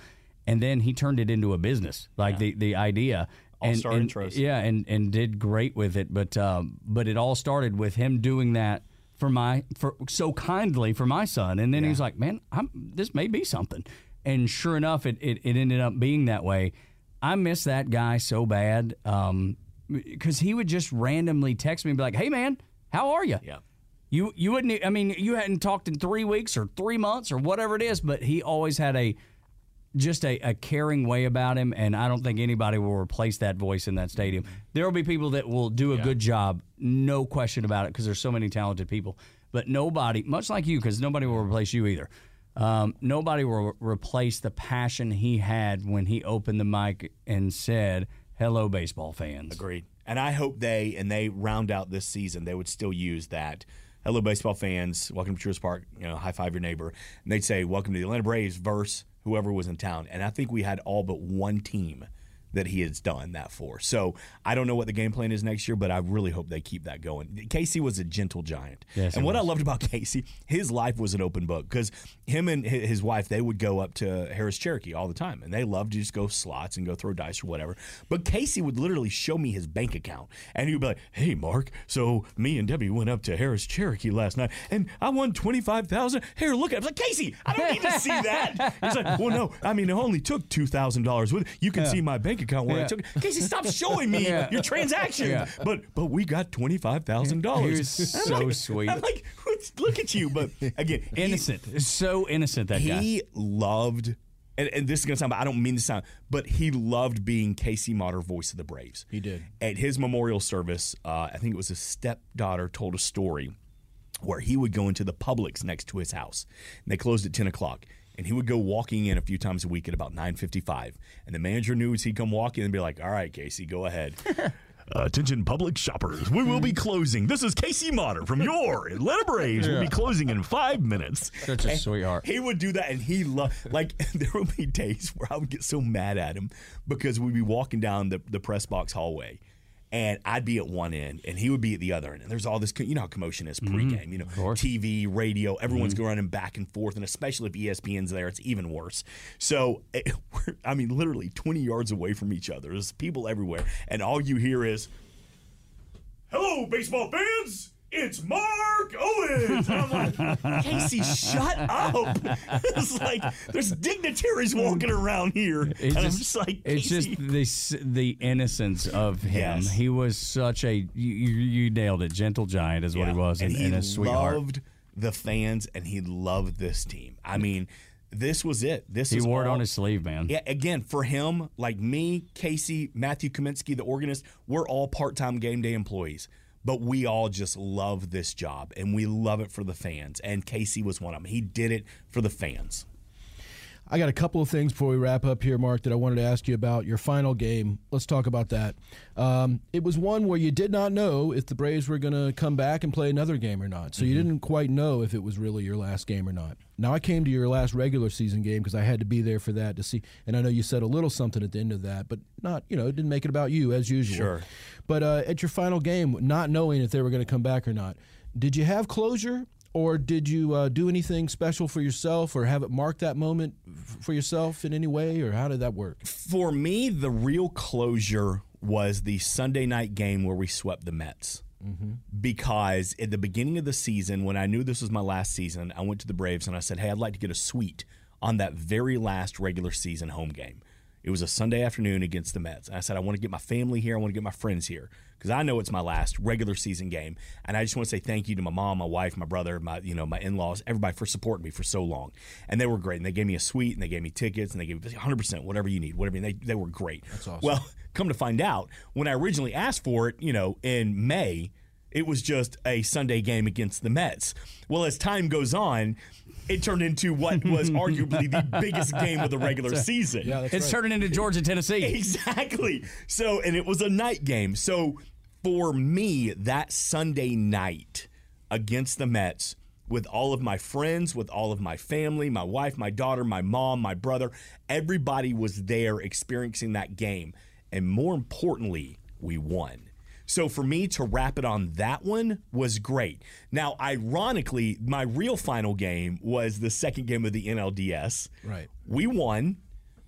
And then he turned it into a business, like the, the idea. And, All-star and- intros. Yeah, and, and did great with it. But um, but it all started with him doing that for my for so kindly for my son. And then he was like, Man, I'm this may be something. And sure enough, it, it, it ended up being that way. I miss that guy so bad um, because he would just randomly text me and be like, "Hey, man, how are you?" Yeah. You you wouldn't. I mean, you hadn't talked in three weeks or three months or whatever it is, but he always had a just a, a caring way about him, and I don't think anybody will replace that voice in that stadium. Mm-hmm. There will be people that will do a good job, no question about it, because there's so many talented people. But nobody, much like you, because nobody will replace you either. Um, nobody will replace the passion he had when he opened the mic and said, "Hello, baseball fans." Agreed. And I hope they and they round out this season. They would still use that. Hello, baseball fans. Welcome to Truist Park. You know, high five your neighbor. And they'd say, "Welcome to the Atlanta Braves." Verse whoever was in town. And I think we had all but one team that he has done that for. So I don't know what the game plan is next year, but I really hope they keep that going. Casey was a gentle giant. Yes, and what I loved about [LAUGHS] Casey, his life was an open book because him and his wife, they would go up to Harrah's Cherokee all the time and they loved to just go slots and go throw dice or whatever. But Casey would literally show me his bank account and he'd be like, hey, Mark, so me and Debbie went up to Harrah's Cherokee last night and I won 25000 Here, look at it. I was like, Casey, I don't need to see that. [LAUGHS] He's like, well, no, I mean, it only took $2,000 with it. You can see my bank account where I Yeah. took it. Casey, stop showing me [LAUGHS] Yeah. your transaction. Yeah. But but we got $25,000. He was so sweet. I'm like, look at you. But again, [LAUGHS] he- innocent, so innocent that guy. He loved, and, and this is going to sound, but I don't mean to sound, but he loved being Casey Motter, voice of the Braves. He did. At his memorial service, uh, I think it was his stepdaughter told a story where he would go into the Publix next to his house. And they closed at 10 o'clock. And he would go walking in a few times a week at about 9.55. And the manager knew as he'd come walking and be like, all right, Casey, go ahead. Uh, [LAUGHS] attention public shoppers, we will be closing. This is Casey Motter from your Atlanta Braves. We'll be closing in five minutes. Such a sweetheart. He would do that, and he loved. Like [LAUGHS] there would be days where I would get so mad at him because we'd be walking down the, the press box hallway, and I'd be at one end, and he would be at the other end, and there's all this, you know how commotion is mm-hmm. pregame. You know, TV, radio, everyone's going running back and forth, and especially if ESPN's there, it's even worse. So, it, eh, [LAUGHS] we're, I mean, literally 20 yards away from each other. There's people everywhere, and all you hear is. Hello, baseball fans! It's Mark Owens. And I'm like, [LAUGHS] Casey, shut up. [LAUGHS] it's like there's dignitaries walking around here. It's and I'm just, just like, it's Casey. just the the innocence of him. Yes. He was such a you, you nailed it. Gentle giant is what he was, and, and he and a sweetheart. loved the fans, and he loved this team. I mean, this was it. This He is wore it all- on his sleeve, man. Yeah, again, for him, like me, Casey, Matthew Kaminski, the organist, we're all part time game day employees. But we all just love this job and we love it for the fans. And Casey was one of them. He did it for the fans. I got a couple of things before we wrap up here, Mark, that I wanted to ask you about. Your final game. Let's talk about that. Um, it was one where you did not know if the Braves were going to come back and play another game or not. So you didn't quite know if it was really your last game or not. Now I came to your last regular season game because I had to be there for that to see. And I know you said a little something at the end of that, but not, you know, it didn't make it about you as usual. Sure. But uh, at your final game, not knowing if they were going to come back or not, did you have closure? Or did you uh, do anything special for yourself, or have it mark that moment for yourself in any way, or how did that work? For me, the real closure was the Sunday night game where we swept the Mets. Because at the beginning of the season, when I knew this was my last season, I went to the Braves and I said, Hey, I'd like to get a suite on that very last regular season home game. It was a Sunday afternoon against the Mets. And I said, I want to get my family here. I want to get my friends here because I know it's my last regular season game. And I just want to say thank you to my mom, my wife, my brother, my you know my in laws, everybody for supporting me for so long. And they were great. And they gave me a suite and they gave me tickets and they gave me 100% whatever you need, whatever. And they, they were great. That's awesome. Well, [LAUGHS] come to find out, when I originally asked for it, you know, in May, it was just a Sunday game against the Mets. Well, as time goes on, it turned into what was [LAUGHS] arguably the biggest game of the regular season. Yeah, that's It's right. turning into Georgia, Tennessee. Exactly. So, and it was a night game. So, for me, that Sunday night against the Mets, with all of my friends, with all of my family, my wife, my daughter, my mom, my brother, everybody was there experiencing that game. And more importantly, we won. So for me to wrap it on that one was great. Now, ironically, my real final game was the second game of the NLDS. Right. We won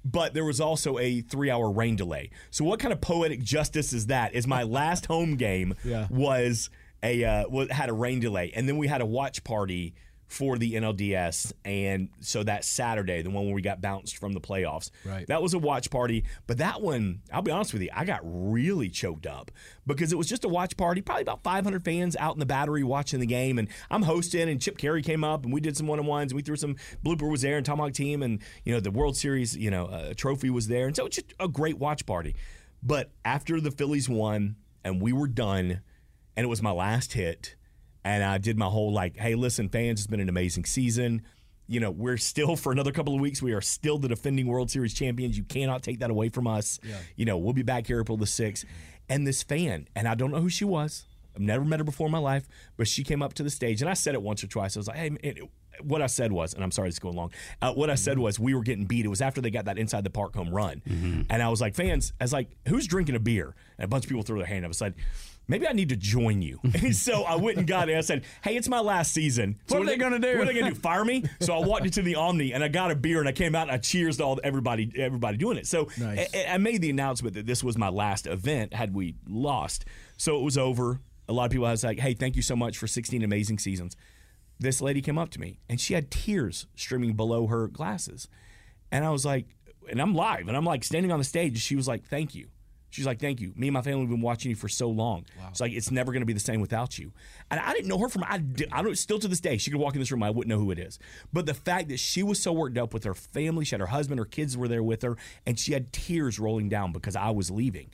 but there was also a three hour rain delay. So what kind of poetic justice is that? Is my last home game [LAUGHS] Yeah. was a uh, had a rain delay, and then we had a watch party for the NLDS, and so that Saturday, the one where we got bounced from the playoffs, Right. That was a watch party, but that one, I'll be honest with you, I got really choked up because it was just a watch party, probably about 500 fans out in the battery watching the game, and I'm hosting, and Chip Caray came up, and we did some one on ones, and we threw some blooper was there, and Tomahawk team, and you know the World Series, you know, uh, trophy was there, and so it's just a great watch party. But after the Phillies won and we were done, and it was my last hit, and I did my whole like, hey, listen, fans, it's been an amazing season. You know, we're still for another couple of weeks. We are still the defending World Series champions. You cannot take that away from us. You know, we'll be back here April the sixth. And this fan, and I don't know who she was. I've never met her before in my life, but she came up to the stage, and I said it once or twice. I was like, hey, it, what I said was, and I'm sorry this is going long. Uh, what I said was, we were getting beat. It was after they got that inside the park home run, and I was like, fans, I was like, who's drinking a beer? And a bunch of people threw their hand up. I was like, maybe I need to join you. [LAUGHS] And so I went and got it. I said, hey, it's my last season. So What are they gonna do? What are they gonna do? Fire me? So I walked into the Omni and I got a beer and I came out and I cheers to all everybody everybody doing it. So Nice. I, I made the announcement that this was my last event had we lost. So it was over. A lot of people I was like, hey, thank you so much for 16 amazing seasons. This lady came up to me and she had tears streaming below her glasses. And I was like, and I'm live and I'm like standing on the stage. She was like, thank you. She's like, thank you. Me and my family have been watching you for so long. It's like, it's never going to be the same without you. And I didn't know her from, I, I don't, still to this day, she could walk in this room, I wouldn't know who it is. But the fact that she was so worked up with her family, she had her husband, her kids were there with her, and she had tears rolling down because I was leaving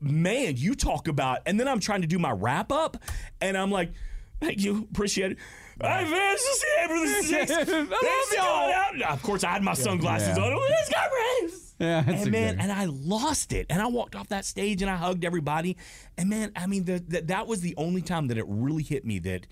man, you talk about, and then I'm trying to do my wrap up, and I'm like, thank you, appreciate it. Hey, man, it's just the April the sixth. I Thanks love y'all. out. Of course, I had my sunglasses Yeah. on. Oh, Let's go, Braves. Yeah, that's and man, okay. and I lost it, and I walked off that stage and I hugged everybody, and man, I mean, the, the, that was the only time that it really hit me that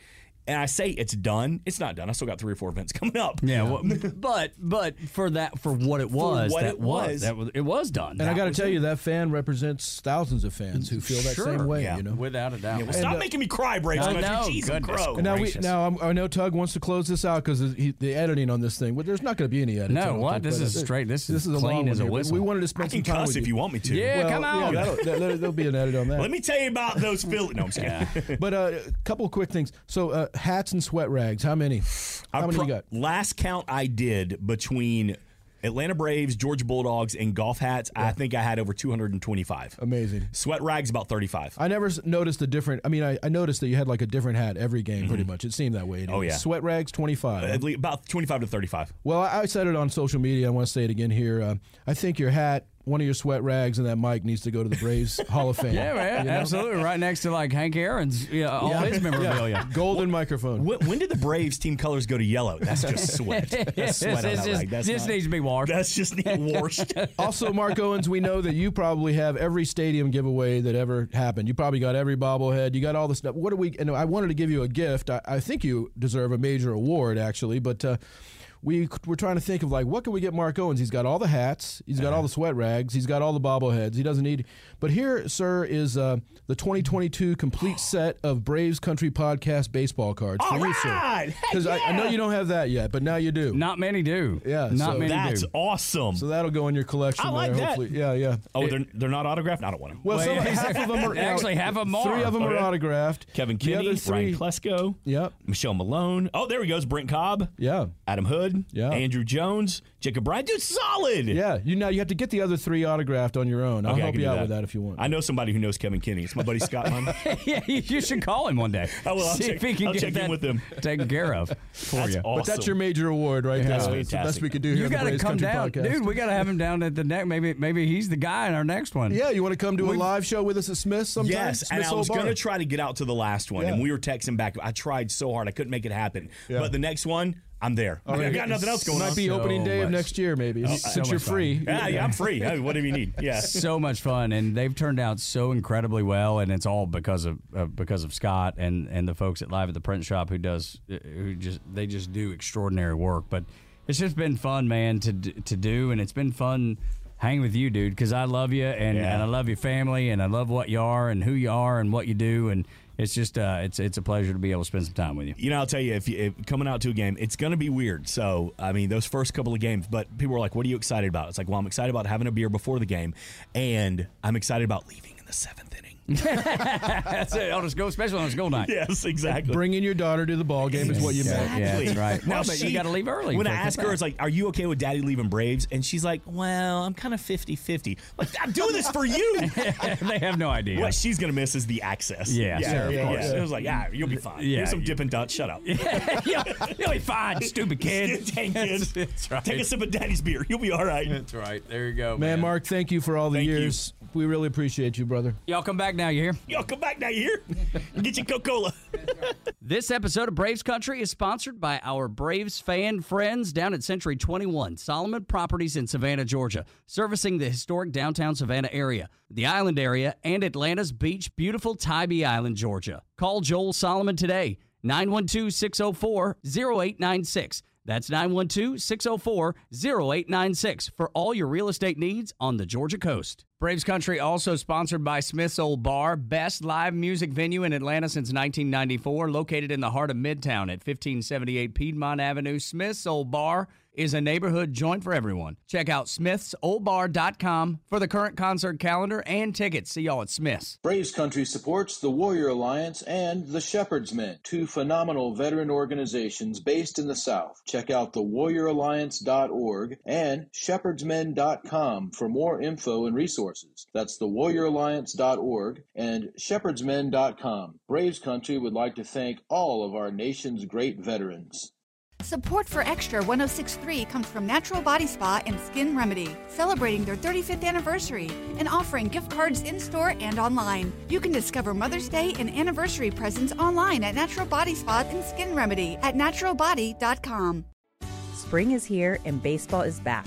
and I say it's done. It's not done. I still got three or four events [LAUGHS] coming up. Yeah, well, [LAUGHS] but but for that for what it was, what that it was. that was it was done. And I got to tell you, that fan represents thousands of fans who feel that Sure. same way. Yeah. You know. without a doubt. Yeah, well, stop uh, making me cry, Braves. I country. know, Jeez and crow. And now we now I'm, I know Tug wants to close this out because the editing on this thing. Well, there's not going to be any editing. No, what? think, This is straight- this is a clean long as a here, whistle. We wanted to I spend can some time cuss with if you want me to. Yeah, Well, come yeah, on. [LAUGHS] there- there'll be an edit on that. Let me tell you about those Phillies. No, I'm just kidding. but uh, a couple quick things. So uh, hats and sweat rags. How many? How I many pro- you got? Last count I did between Atlanta Braves, Georgia Bulldogs, and golf hats, I think I had over 225. Amazing. Sweat rags about 35. I never noticed a different. I mean, I, I noticed that you had like a different hat every game, pretty much. It seemed that way. Mm-hmm. Oh, yeah. Sweat rags, twenty five. At least about 25 to 35. Well, I, I said it on social media. I want to say it again here. Uh, I think your hat, one of your sweat rags, and that mic needs to go to the Braves [LAUGHS] Hall of Fame. Yeah, man, You know? absolutely. Right next to like Hank Aaron's, yeah, all his memorabilia. Golden microphone. When, when did the Braves team colors go to yellow? That's just [LAUGHS] sweat. That's sweat on This that is- rag. That's this not- needs to be washed. That's just need [LAUGHS] washed. Also, Mark Owens, we know that you probably have every stadium giveaway that ever happened. You probably got every bobblehead. You got all the stuff. What do we? And I wanted to give you a gift. I, I think you deserve a major award, actually, but. Uh, we we're trying to think of like what can we get Mark Owens? He's got all the hats, he's got all uh-huh. the sweat rags, he's got all the bobbleheads. He doesn't need. But here, sir, is uh, the 2022 complete [GASPS] set of Braves Country Podcast baseball cards for All you, sir. right. Heck Because I, I know you don't have that yet, but now you do. Not many do. Yeah, not so many That's do. awesome. So that'll go in your collection. I like there, that. Hopefully. Yeah, yeah. oh, they're, they're not autographed? I don't want them. Well, Well, some, yeah, half of them are [LAUGHS] Actually, half of them Three of them are autographed. Kevin The Kinney, other three, Ryan Klesko, Yep. Michelle Malone. Oh, there he goes. Brent Cobb, Yeah. Adam Hood, Yeah. Andruw Jones, Jacob Bryan. Dude, solid. Yeah. You now you have to get the other three autographed on your own. I'll Okay, help you out that. with that if you want. I know somebody who knows Kevin Kinney. It's my buddy Scott Munn. [LAUGHS] yeah, you you should call him one day. [LAUGHS] I will. I'll See check- if he can I'll get check in that with him. [LAUGHS] taken care of for That's you. awesome. But that's your major award right there. That's It's the best we could do here You got to come Country down, Podcast. dude. We got to have him down at the neck. Maybe maybe he's the guy in our next one. yeah, you want to come do a We've- live show with us at Smith's sometime? Yes, and I was going to try to get out to the last one, and we were texting back. I tried so hard, I couldn't make it happen. Yeah. But the next one, I'm there. I, mean, I got nothing else going Might on. be So opening day of next year, maybe. so Since you're free. yeah, yeah, I'm free. Hey, do you need. Yeah. [LAUGHS] so much fun, and they've turned out so incredibly well, and it's all because of uh, because of Scott and and the folks at Live at the Print Shop who does who just they just do extraordinary work. But it's just been fun, man, to to do, and it's been fun hanging with you, dude, because I love you and, Yeah. and I love your family, and I love what you are and who you are and what you do, and it's just uh, it's it's a pleasure to be able to spend some time with you. You know, I'll tell you, if, you, if coming out to a game, it's going to be weird. So, I mean, those first couple of games, but people are like, what are you excited about? It's like, well, I'm excited about having a beer before the game, and I'm excited about leaving in the seventh inning. [LAUGHS] That's it. I'll just go, especially on a school night. yes, exactly. Bringing your daughter to the ball game is what you meant. Yeah, that's right. Now, Well, but you she- gotta leave early When I ask her, comeback. it's like, "Are you okay with Daddy leaving Braves?" And she's like, "Well, I'm kind of 50-50. Like, I'm doing this for you. [LAUGHS] they have no idea. what she's gonna miss is the access. Yeah, yeah, sure, of course. yeah. It was like, yeah, you'll be fine. Yeah, Here's some you- Dippin' Dots. Shut up. [LAUGHS] you'll, you'll be fine, stupid kid. Dang kid. That's right. Take a sip of Daddy's beer. You'll be all right. That's right. There you go, Man, Mark, thank you for all the Thank you. years. We really appreciate you, brother. Y'all come back now. You hear? Y'all come back now. You hear? [LAUGHS] Get your Coca-Cola. [LAUGHS] This episode of Braves Country is sponsored by our Braves fan friends down at Century 21, Solomon Properties in Savannah, Georgia, servicing the historic downtown Savannah area, the island area, and Atlanta's beach, beautiful Tybee Island, Georgia. Call Joel Solomon today, 912 604 0896. That's 912 604 0896 for all your real estate needs on the Georgia coast. Braves Country also sponsored by Smith's Olde Bar, best live music venue in Atlanta since 1994, located in the heart of Midtown at 1578 Piedmont Avenue. Smith's Olde Bar is a neighborhood joint for everyone. Check out smithsoldebar.com for the current concert calendar and tickets. See y'all at Smith's. Braves Country supports the Warrior Alliance and the Shepherd's Men, two phenomenal veteran organizations based in the South. Check out thewarrioralliance.org and shepherdsmen.com for more info and resources. That's thewarrioralliance.org and shepherdsmen.com. Braves Country would like to thank all of our nation's great veterans. Support for Extra 1063 comes from Natural Body Spa and Skin Remedy, celebrating their 35th anniversary and offering gift cards in store and online. You can discover Mother's Day and anniversary presents online at Natural Body Spa and Skin Remedy at naturalbody.com. Spring is here and baseball is back.